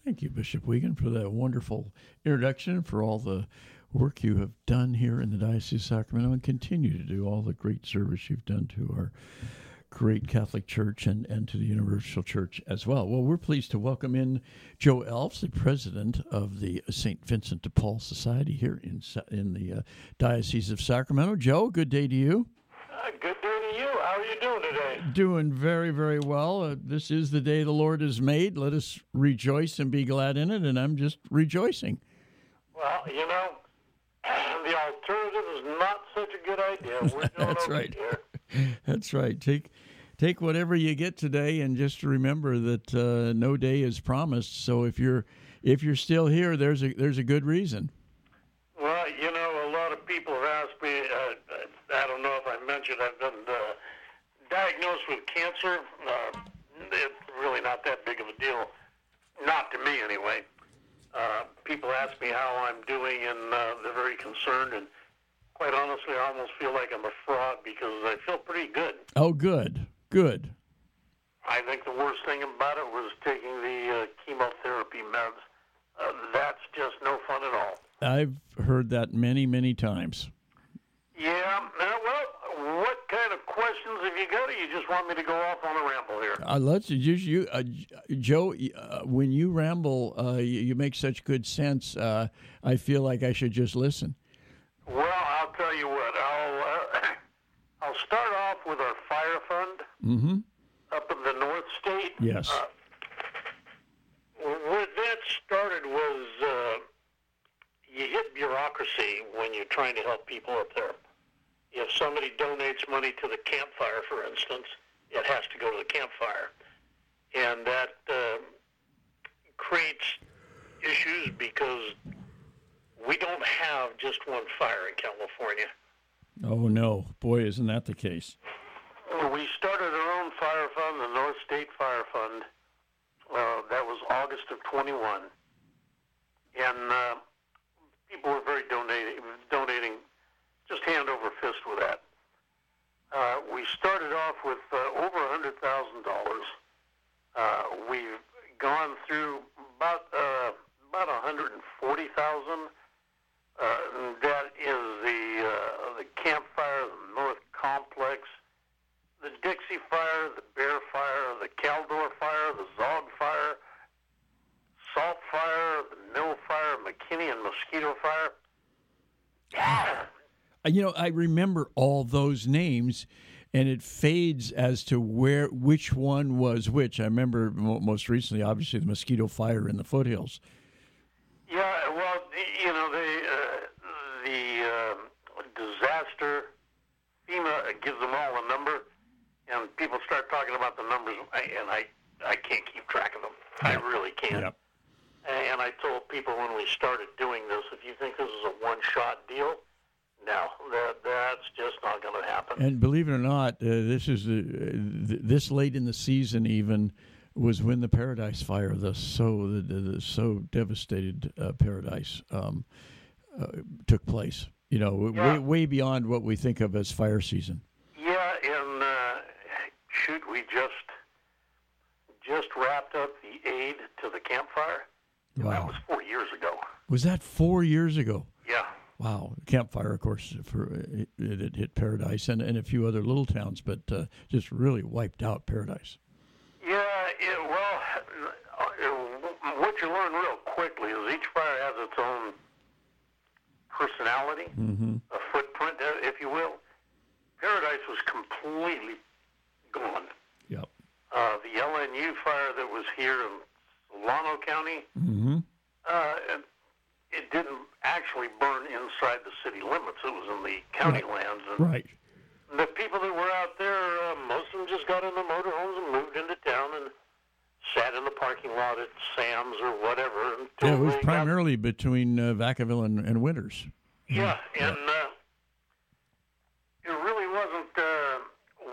S2: Thank you, Bishop Weigand, for that wonderful introduction, for all the work you have done here in the Diocese of Sacramento and continue to do, all the great service you've done to our great Catholic Church and, and to the Universal Church as well. Well, we're pleased to welcome in Joe Alves, the president of the St. Vincent de Paul Society here in, in the uh, Diocese of Sacramento. Joe, good day to you.
S5: Uh, good day to you. How are you doing today?
S2: Doing very, very well. Uh, this is the day the Lord has made. Let us rejoice and be glad in it, and I'm just rejoicing.
S5: Well, you know, the alternative is not such a good idea. We're doing
S2: That's right.
S5: here.
S2: That's right. Take take whatever you get today, and just remember that uh, no day is promised. So if you're if you're still here, there's a there's a good reason.
S5: Well, you know, a lot of people have asked me. Uh, I don't know if I mentioned I've been uh, diagnosed with cancer. Uh, it's really not that big of a deal, not to me anyway. Uh, people ask me how I'm doing, and uh, they're very concerned and quite honestly, I almost feel like I'm a fraud because I feel pretty good.
S2: Oh, good, good.
S5: I think the worst thing about it was taking the uh, chemotherapy meds. Uh, that's just no fun at all.
S2: I've heard that many, many times.
S5: Yeah. Uh, well, what kind of questions have you got? Or you just want me to go off on a ramble here?
S2: Uh, let's just you, uh, Joe. Uh, when you ramble, uh, you, you, make such good sense. Uh, I feel like I should just listen.
S5: Well, I'll tell you what. I'll uh, I'll start off with our fire fund
S2: mm-hmm.
S5: up in the North State.
S2: Yes.
S5: Uh, where that started was uh, you hit bureaucracy when you're trying to help people up there. If somebody donates money to the campfire, for instance, it has to go to the campfire, and that uh, creates issues because we don't have just one fire in California.
S2: Oh no, boy, isn't that the case?
S5: We started our own fire fund, the North State Fire Fund. Uh, that was August of 21, and uh, people were very donating, donating, just hand over fist with that. Uh, we started off with uh, over $100,000. Uh, we've gone through about uh, about 140,000 uh, that is the uh, the campfire, the North Complex, the Dixie Fire, the Bear Fire, the Caldor Fire, the Zogg Fire, Salt Fire, the Mill Fire, McKinney and Mosquito Fire.
S2: You know, I remember all those names, and it fades as to where which one was which. I remember most recently, obviously, the Mosquito Fire in the foothills.
S5: Yeah, well, you know, the uh, the uh, disaster FEMA gives them all a number, and people start talking about the numbers, and I I can't keep track of them. Yep. I really can't.
S2: Yep.
S5: And I told people when we started doing this, if you think this is a one-shot deal, no, that that's just not going to happen.
S2: And believe it or not, uh, this is uh, th- this late in the season even was when the Paradise Fire, the so the, the so devastated uh, Paradise, um, uh, took place. You know, yeah. way, way beyond what we think of as fire season.
S5: Yeah, and uh, shoot, we just just wrapped up the aid to the campfire.
S2: Wow,
S5: that was four years ago.
S2: Was that four years ago? Wow, campfire, of course, for it, it hit Paradise and, and a few other little towns, but uh, just really wiped out Paradise.
S5: Yeah, it, well, what you learn real quickly is each fire has its own personality, a footprint, uh, if you will. Paradise was completely gone.
S2: Yep.
S5: Uh, the LNU fire that was here in Solano County,
S2: Mm-hmm.
S5: uh, it, didn't actually burn inside the city limits. It was in the county lands. And
S2: Right.
S5: the people that were out there, uh, most of them just got in the motorhomes and moved into town and sat in the parking lot at Sam's or whatever. Until
S2: Yeah, it was
S5: they got-
S2: primarily between uh, Vacaville and, and Winters.
S5: yeah, and uh, it really wasn't uh,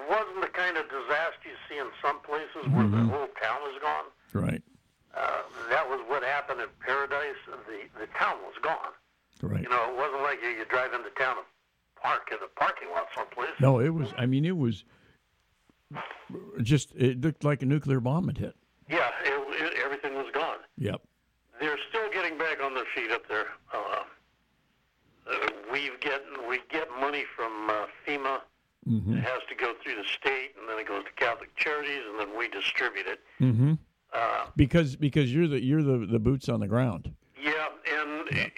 S5: wasn't the kind of disaster you see in some places where the whole town is gone.
S2: Right.
S5: Uh, that was what happened in Paradise. The the town was gone.
S2: Right.
S5: You know, it wasn't like you, you drive into town and park in a parking lot someplace.
S2: No, it was. I mean, it was just. It looked like a nuclear bomb had hit.
S5: Yeah, it, it, everything was gone.
S2: Yep.
S5: They're still getting back on their feet up there. Uh, we get we get money from uh, FEMA. It has to go through the state, and then it goes to Catholic Charities, and then we distribute it.
S2: Mm-hmm.
S5: Uh,
S2: Because because you're the you're the, the boots on the ground.
S5: yeah, and and,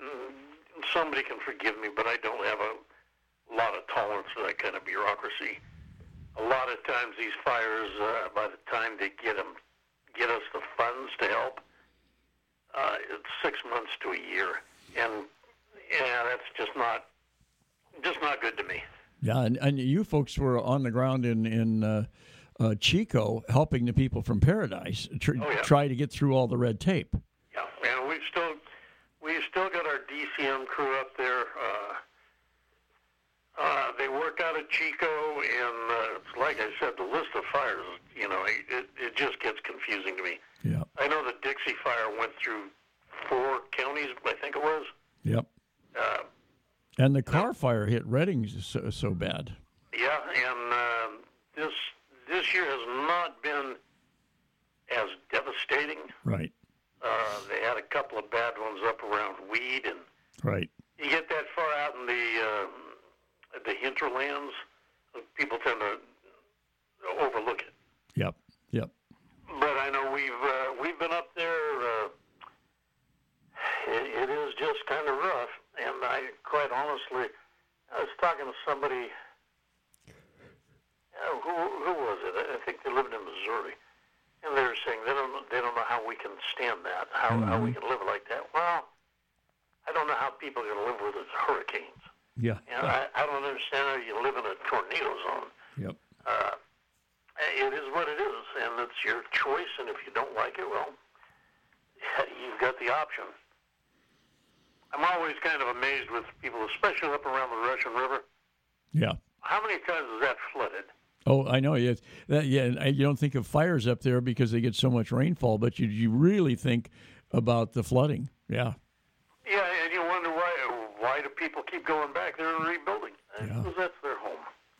S5: mm, somebody can forgive me, but I don't have a lot of tolerance for that kind of bureaucracy. A lot of times, these fires, uh, by the time they get them, get us the funds to help, uh, it's six months to a year, and yeah, that's just not just not good to me.
S2: Yeah, and, and you folks were on the ground in in uh, uh, Chico helping the people from Paradise tr-
S5: Oh, yeah.
S2: try to get through all the red tape.
S5: Yeah, and we've still we've still got our DCM crew up there. Uh, uh, they work out of Chico, and uh, it's like I said, the of you know, it, it just gets confusing to me.
S2: Yeah.
S5: I know the Dixie fire went through four counties, I think it was.
S2: Yep.
S5: Uh,
S2: And the Carr fire hit Redding so, so bad.
S5: yeah, and uh, this this year has not been as devastating.
S2: Right.
S5: Uh, they had a couple of bad ones up around Weed and
S2: Right.
S5: you get that far out in the uh, the hinterlands, people tend to.
S2: Yep. Yep.
S5: But I know we've uh, we've been up there. Uh, it, it is just kind of rough, and I quite honestly, I was talking to somebody. Uh, who who was it? I think they lived in Missouri, and they were saying they don't they don't know how we can stand that, how how we can live like that. Well, I don't know how people can live with these hurricanes.
S2: Yeah.
S5: You know, I, I don't understand how you live in a tornado zone.
S2: Yep.
S5: Uh, it is what it is, and it's your choice. And if you don't like it, well, you've got the option. I'm always kind of amazed with people, especially up around the Russian River.
S2: Yeah.
S5: How many times is that flooded?
S2: Oh, I know. Yes. That, yeah. and You don't think of fires up there because they get so much rainfall, but you you really think about the flooding. Yeah.
S5: Yeah, and you wonder why why do people keep going back there and rebuilding?
S2: Yeah.
S5: Because that's their home.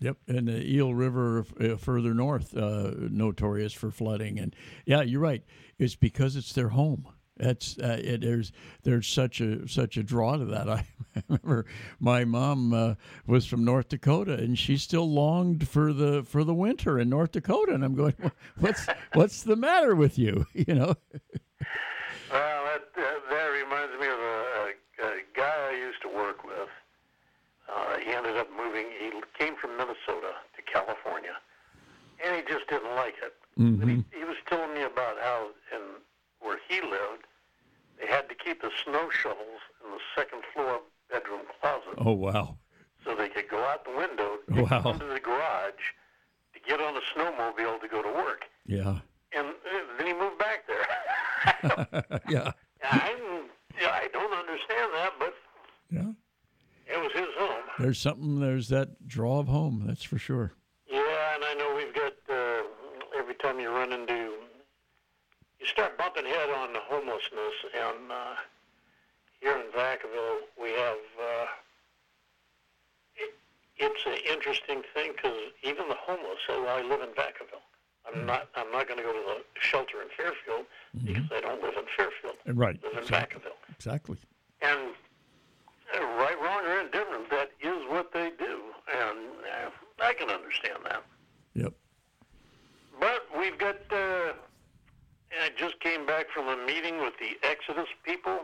S2: Yep, and the Eel River uh, further north, uh, notorious for flooding, and yeah, you're right. It's because it's their home. That's uh, it, there's there's such a such a draw to that. I remember my mom uh, was from North Dakota, and she still longed for the for the winter in North Dakota. And I'm going, what's what's the matter with you? You know?
S5: Well, that that, that reminds me of a, a, a guy I used to work with. Uh, he ended up moving. He came from Minnesota to California, and he just didn't like it. But he, he was telling me about how, in where he lived, they had to keep the snow shovels in the second floor bedroom closet
S2: Oh wow,
S5: so they could go out the window,
S2: Wow.
S5: the garage, to get on a snowmobile to go to work.
S2: yeah,
S5: And uh, then he moved back there.
S2: yeah,
S5: I'm, yeah, I don't understand that, but
S2: yeah.
S5: it was his home.
S2: There's something. There's that draw of home. That's for sure.
S5: Yeah, and I know we've got uh, every time you run into, you start bumping head on the homelessness, and uh, here in Vacaville we have. Uh, it, it's an interesting thing because even the homeless say, "Well, I live in Vacaville. I'm hmm. not. I'm not going to go to the shelter in Fairfield mm-hmm. because I don't live in Fairfield.
S2: Right.
S5: I live in
S2: Exactly.
S5: Vacaville."
S2: Exactly.
S5: And uh, right, wrong, or indifferent, that is what they do, and uh, I can understand that.
S2: Yep.
S5: But we've got uh, Exodus people.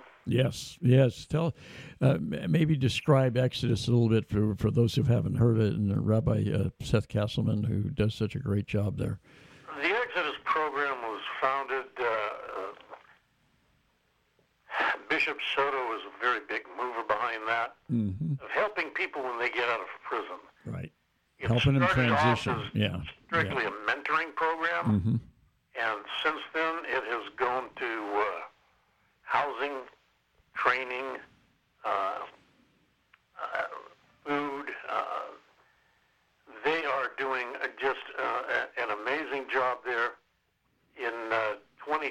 S2: Yes, yes. Tell, uh, maybe describe Exodus a little bit for, for those who haven't heard it, and Rabbi uh, Seth Castleman, who does such a great job there.
S5: The Exodus program was founded. Uh, uh, Bishop Soto was a very big mover behind that
S2: Mm-hmm.
S5: of helping people when they get out of prison.
S2: Right.
S5: It
S2: Helping them transition. Yeah.
S5: strictly a mentoring program,
S2: Mm-hmm.
S5: and since then it has gone to uh, housing, training, uh, uh, food. Uh, they are doing uh, just uh, a- an amazing job there. In uh, 22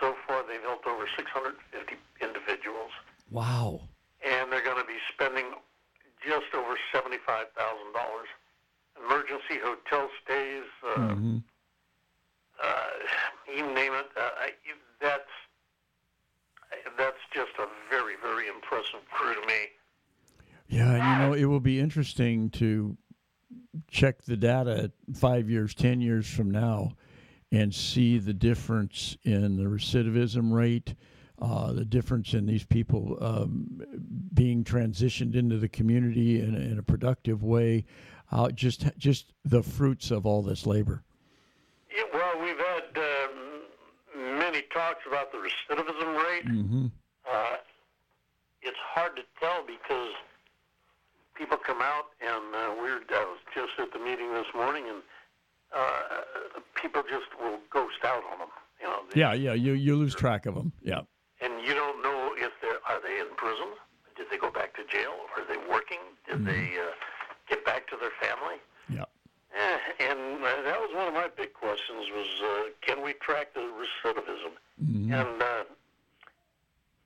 S5: so far, they've helped over 650 individuals,
S2: Wow.
S5: and they're going to be spending just over $75,000. Emergency hotel stays, uh,
S2: Mm-hmm.
S5: uh, you name it. Uh, I, that's that's just a very very impressive crew to me.
S2: Yeah, and you know, it will be interesting to check the data five years, ten years from now, and see the difference in the recidivism rate, uh, the difference in these people um, being transitioned into the community in, a- in a productive way. Uh, just, just the fruits of all this labor.
S5: Yeah, well, we've had um, many talks about the recidivism rate.
S2: Mm-hmm.
S5: Uh, it's hard to tell because people come out and uh, we're. I was just at the meeting this morning and uh, people just will ghost out on them. You know, they-
S2: Yeah, yeah, you you lose track of them. Yeah,
S5: and you don't know if they're are they in prison? Did they go back to jail? Are they working? Did they uh, get back to their family?
S2: yeah.
S5: Eh, and uh, that was one of my big questions: was uh, can we track the recidivism?
S2: Mm-hmm.
S5: And uh,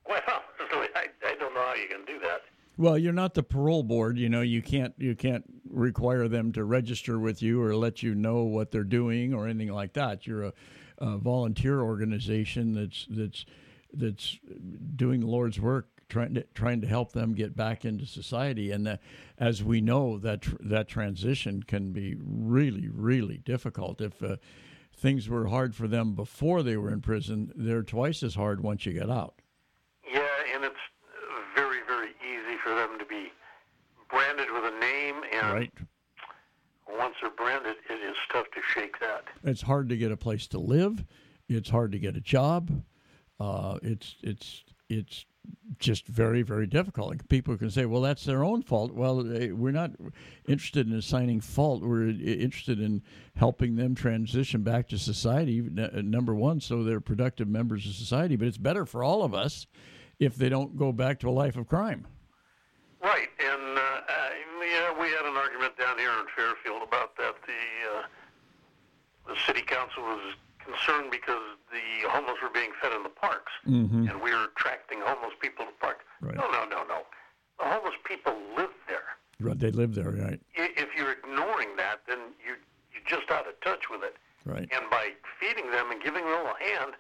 S5: well, I, I don't know how you can do that.
S2: Well, you're not the parole board. You know, you can't you can't require them to register with you or let you know what they're doing or anything like that. You're a, a volunteer organization that's that's that's doing the Lord's work, trying to trying to help them get back into society. And as we know, that tr- that transition can be really really difficult. If uh, things were hard for them before they were in prison, they're twice as hard once you get out.
S5: Yeah, and it's very, very easy for them to be branded with a name, and
S2: Right.
S5: once they're branded, it is tough to shake that.
S2: It's hard to get a place to live. It's hard to get a job. Uh, it's it's it's just very very difficult. Like people can say, "Well, that's their own fault." Well, eh, we're not interested in assigning fault. We're interested in helping them transition back to society. uh, Number one, so they're productive members of society. But it's better for all of us if they don't go back to a life of crime.
S5: Right, and uh, uh, yeah, we had an argument down here in Fairfield about that. The uh, the city council was concerned because the homeless were being fed in the parks,
S2: Mm-hmm.
S5: and we were attracting homeless people to the park.
S2: Right.
S5: No, no, no, no. The homeless people live there.
S2: Right, They live there, right?
S5: If you're ignoring that, then you you're just out of touch with it.
S2: Right.
S5: And by feeding them and giving them a hand,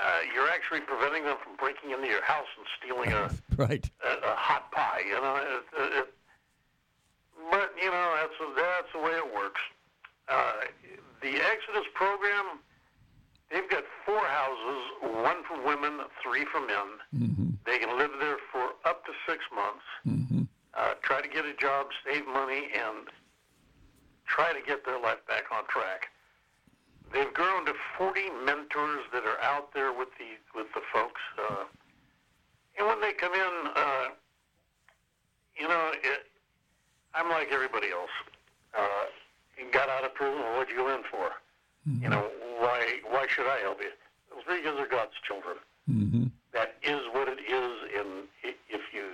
S5: uh, you're actually preventing them from breaking into your house and stealing a,
S2: Right.
S5: a, a hot pie. You know, it, it, it, but you know that's that's the way it works. Uh, the Exodus program, they've got four houses, one for women, three for men.
S2: Mm-hmm.
S5: They can live there for up to six months.
S2: Mm-hmm.
S5: Uh, try to get a job, save money, and try to get their life back on track. They've grown to 40 mentors that are out there with the with the folks. Uh, and when they come in, uh, you know, it, I'm like everybody else. Uh, got out of prison, well, what'd you go in for? You know, why why should I help you? Because they're God's children.
S2: Mm-hmm.
S5: That is what it is, and if you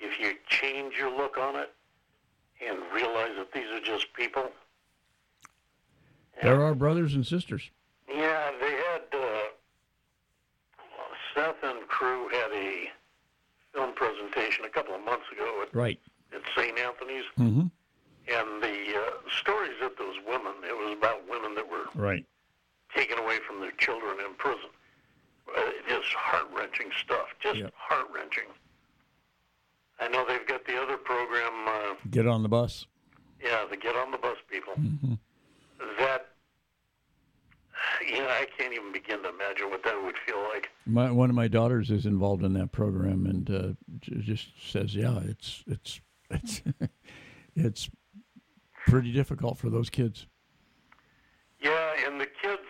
S5: if you change your look on it and realize that these are just people,
S2: There are brothers and sisters.
S5: yeah, they had uh, Seth and crew had a film presentation a couple of months ago at,
S2: Right.
S5: at St. Anthony's,
S2: Mm-hmm.
S5: And the uh, stories of those women. It was about women that were
S2: Right.
S5: taken away from their children in prison. Uh, just heart wrenching stuff. Just
S2: Yep.
S5: heart wrenching. I know they've got the other program. Uh,
S2: Get on the bus.
S5: yeah, the Get on the Bus people.
S2: Mm-hmm.
S5: That you know, I can't even begin to imagine what that would feel like.
S2: My, one of my daughters is involved in that program, and uh, just says, "Yeah, it's it's it's it's pretty difficult for those kids."
S5: Yeah, and the kids,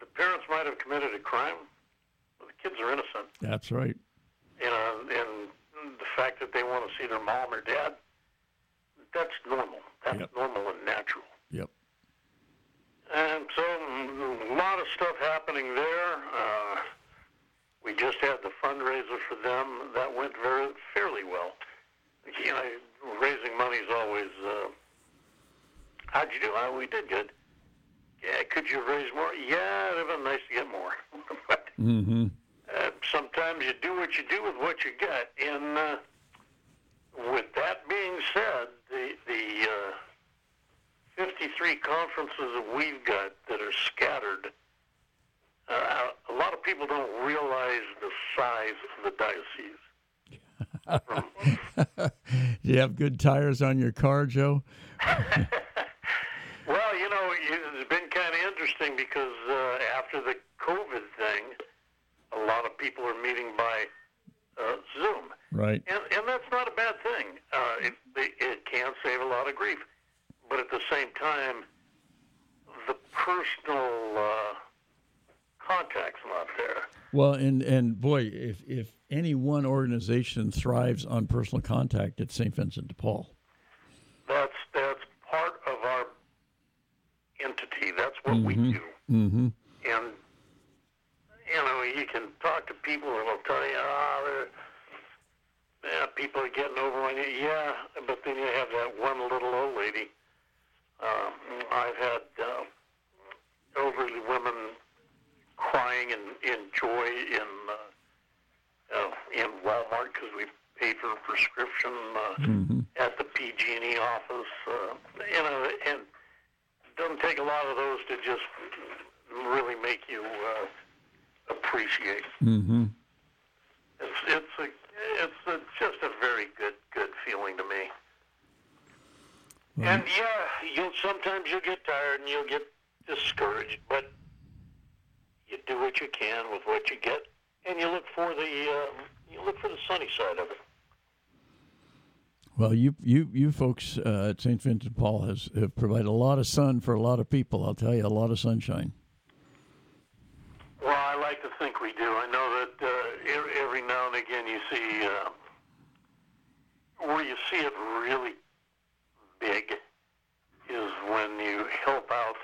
S5: the parents might have committed a crime. but The kids are innocent.
S2: That's right.
S5: You know, and the fact that they want to see their mom or dad, that's normal. That's
S2: Yep.
S5: normal and natural.
S2: Yep.
S5: And so a lot of stuff happening there. Uh, we just had the fundraiser for them. That went very fairly well. You know, raising money is always. Uh, how'd you do? Oh, we did good. Yeah, could you raise more? Yeah, it'd have been nice to get more. but
S2: Mm-hmm.
S5: uh, sometimes you do what you do with what you got. And uh, with that being said, the the uh, 53 conferences that we've got that are scattered, uh, a lot of people don't realize the size of the diocese.
S2: Do you have good tires on your car, Joe?
S5: Well, you know, it's been kind of interesting because uh, after the COVID thing, a lot of people are meeting by uh, Zoom.
S2: Right.
S5: And, and that's not a bad thing. Uh, it, it, it can save a lot of grief. But at the same time, the personal uh, contact's not there.
S2: Well, and and boy, if if any one organization thrives on personal contact, it's St. Vincent de Paul.
S5: That's, that's part of our entity. That's what we do.
S2: Mm-hmm.
S5: And, you know, you can talk to people and they'll tell you, ah, yeah, people are getting over on you. Yeah, but then you have that one little old lady. Um, I've had uh, elderly women crying in, in joy in uh, uh, in Walmart because we paid for a prescription uh, at the PG&E office. Uh, you know, and it doesn't take a lot of those to just really make you uh, appreciate.
S2: Mm-hmm.
S5: It's it's a it's a, just a very good good feeling to me. And yeah, you'll sometimes you'll get tired and you'll get discouraged, but you do what you can with what you get, and you look for the uh, you look for the sunny side of it.
S2: Well, you you you folks uh, at St. Vincent de Paul has have provided a lot of sun for a lot of people. I'll tell you, a lot of sunshine.
S5: Well, I like to think we do. I know that uh, every, every now and again you see uh, where you see it really big is when you help out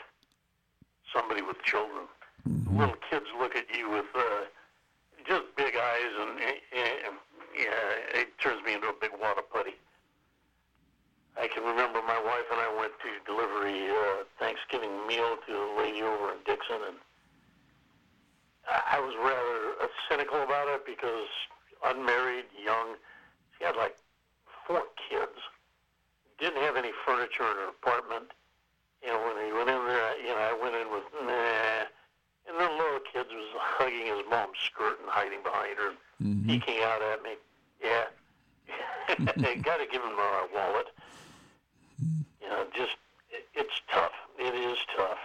S5: somebody with children. Little kids look at you with uh, just big eyes, and, and yeah, it turns me into a big water putty. I can remember my wife and I went to deliver a uh, Thanksgiving meal to a lady over in Dixon, and I was rather cynical about it because unmarried, young, she had like four kids, didn't have any furniture in her apartment. Know, when he went in there, you know, I went in with nah, and the little kid was hugging his mom's skirt and hiding behind her, peeking out at me. Yeah, got to give him a wallet. You know, just it, it's tough. It is tough.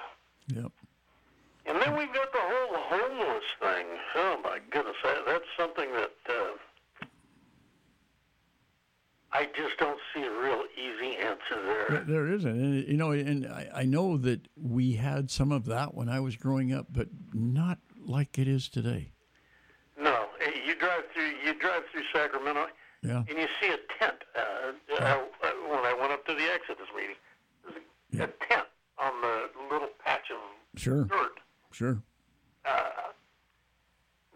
S2: Yep.
S5: And then we've got the whole homeless thing. Oh my goodness, that, that's something that uh, I just don't see a real easy answer
S2: There-
S5: there.
S2: Isn't, and you know, and I, I know that we had some of that when I was growing up, but not like it is today.
S5: No, eh, you drive through you drive through Sacramento,
S2: Yeah.
S5: and you see a tent. Uh, uh, uh, when I went up to the Exodus meeting, there's a,
S2: Yeah.
S5: a tent on the little patch of
S2: Sure.
S5: dirt.
S2: Sure.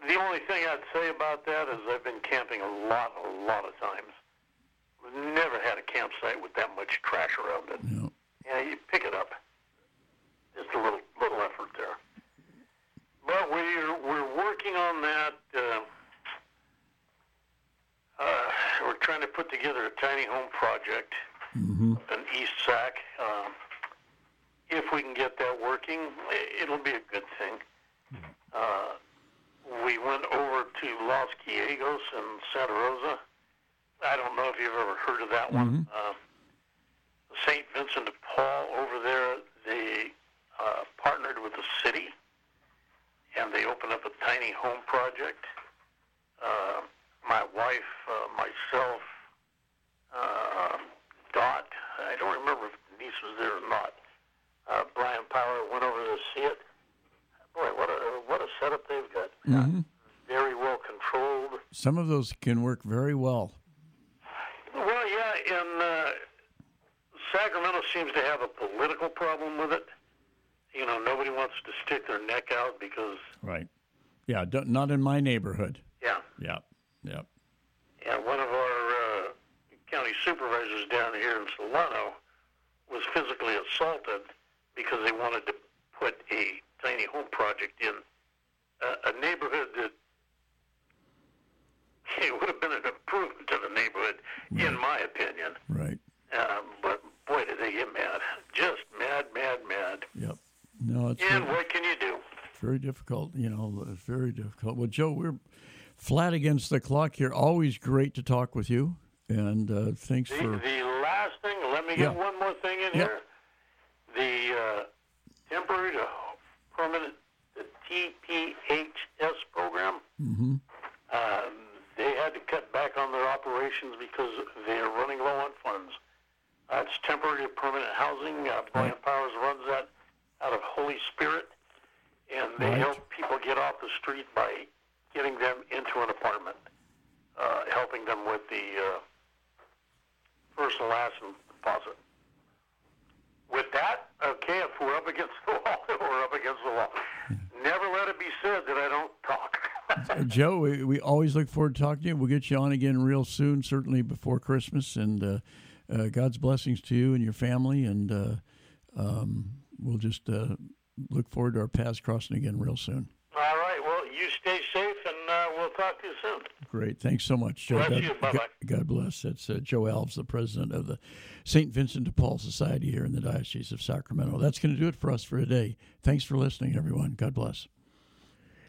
S5: The only thing I'd say about that is I've been camping a lot, a lot of times. Never had a campsite with that much trash around it.
S2: Yeah.
S5: Yeah, you pick it up. Just a little little effort there. But we're we're working on that. Uh, uh, we're trying to put together a tiny home project
S2: Mm-hmm.
S5: up in East Sac. Uh, if we can get that working, it'll be a good thing. Uh, we went over to Los Guilicos and Santa Rosa. I don't know if you've ever heard of that one. Uh, St. Vincent de Paul over there, they uh, partnered with the city, and they opened up a tiny home project. Uh, my wife, uh, myself, uh, Dot. I don't remember if niece was there or not. Uh, Brian Power went over to see it. Boy, what a what a setup they've got.
S2: Mm-hmm.
S5: Very well controlled.
S2: Some of those can work very well.
S5: Well, yeah, and uh, Sacramento seems to have a political problem with it. You know, nobody wants to stick their neck out because,
S2: Right. Yeah, not in my neighborhood.
S5: yeah,
S2: Yeah. Yeah.
S5: yeah. One of our uh, county supervisors down here in Solano was physically assaulted because they wanted to put a tiny home project in a, a neighborhood that it would have been an improvement to the neighborhood, in my opinion.
S2: Right.
S5: Um, but boy, did they get mad. Just mad, mad, mad.
S2: Yep. No, it's
S5: And
S2: very,
S5: what can you do?
S2: very difficult. You know, it's very difficult. Well, Joe, we're flat against the clock here. Always great to talk with you, and uh, thanks
S5: The,
S2: for.
S5: the last thing, let me
S2: Yeah.
S5: get one more thing in
S2: Yeah.
S5: here. The uh, temporary to permanent, the TPHS program, Mm-hmm. they had to cut back on their operations because they're running low on funds. Uh, temporary to permanent housing. Uh, Brian
S2: Right.
S5: Powers runs that out of Holy Spirit, and they
S2: Right.
S5: help people get off the street by getting them into an apartment, uh, helping them with the uh, first and last deposit. With that, okay, if we're up against the wall, we're up against the wall. Never let it be said that I don't talk.
S2: Joe, we, we always look forward to talking to you. We'll get you on again real soon, certainly before Christmas. And uh, uh, God's blessings to you and your family. And uh, um, we'll just uh, look forward to our paths crossing again real soon.
S5: All right. Well, you stay safe, and uh, we'll talk to you soon.
S2: Great. Thanks so much, Joe.
S5: Bless
S2: God,
S5: you. Bye-bye.
S2: God, God bless. That's uh, Joe Alves, the president of the St. Vincent de Paul Society here in the Diocese of Sacramento. That's going to do it for us for today. Thanks for listening, everyone. God bless.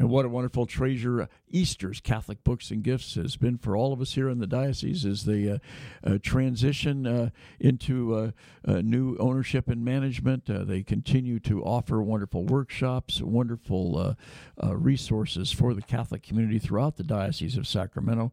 S2: And what a wonderful treasure Easter's Catholic Books and Gifts has been for all of us here in the diocese as they uh, uh, transition uh, into uh, uh, new ownership and management. Uh, they continue to offer wonderful workshops, wonderful uh, uh, resources for the Catholic community throughout the Diocese of Sacramento.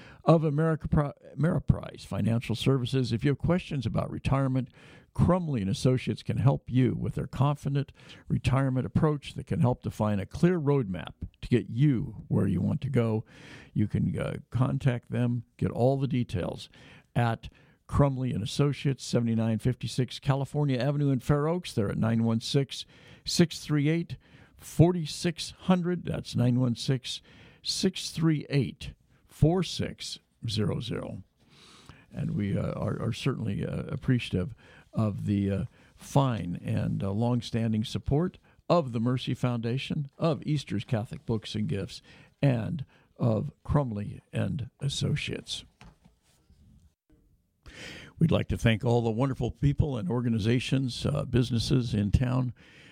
S2: of America Ameriprise Financial Services. If you have questions about retirement, Crumley and Associates can help you with their confident retirement approach that can help define a clear roadmap to get you where you want to go. You can uh, contact them, get all the details at Crumley and Associates, 7956 California Avenue in Fair Oaks. They're at 916 638 4600. That's 916 638 4600. And we uh, are, are, certainly uh, appreciative of the uh, fine and uh, long-standing support of the Mercy Foundation, of Easter's Catholic Books and Gifts, and of Crumley and Associates. We'd like to thank all the wonderful people and organizations, uh, businesses in town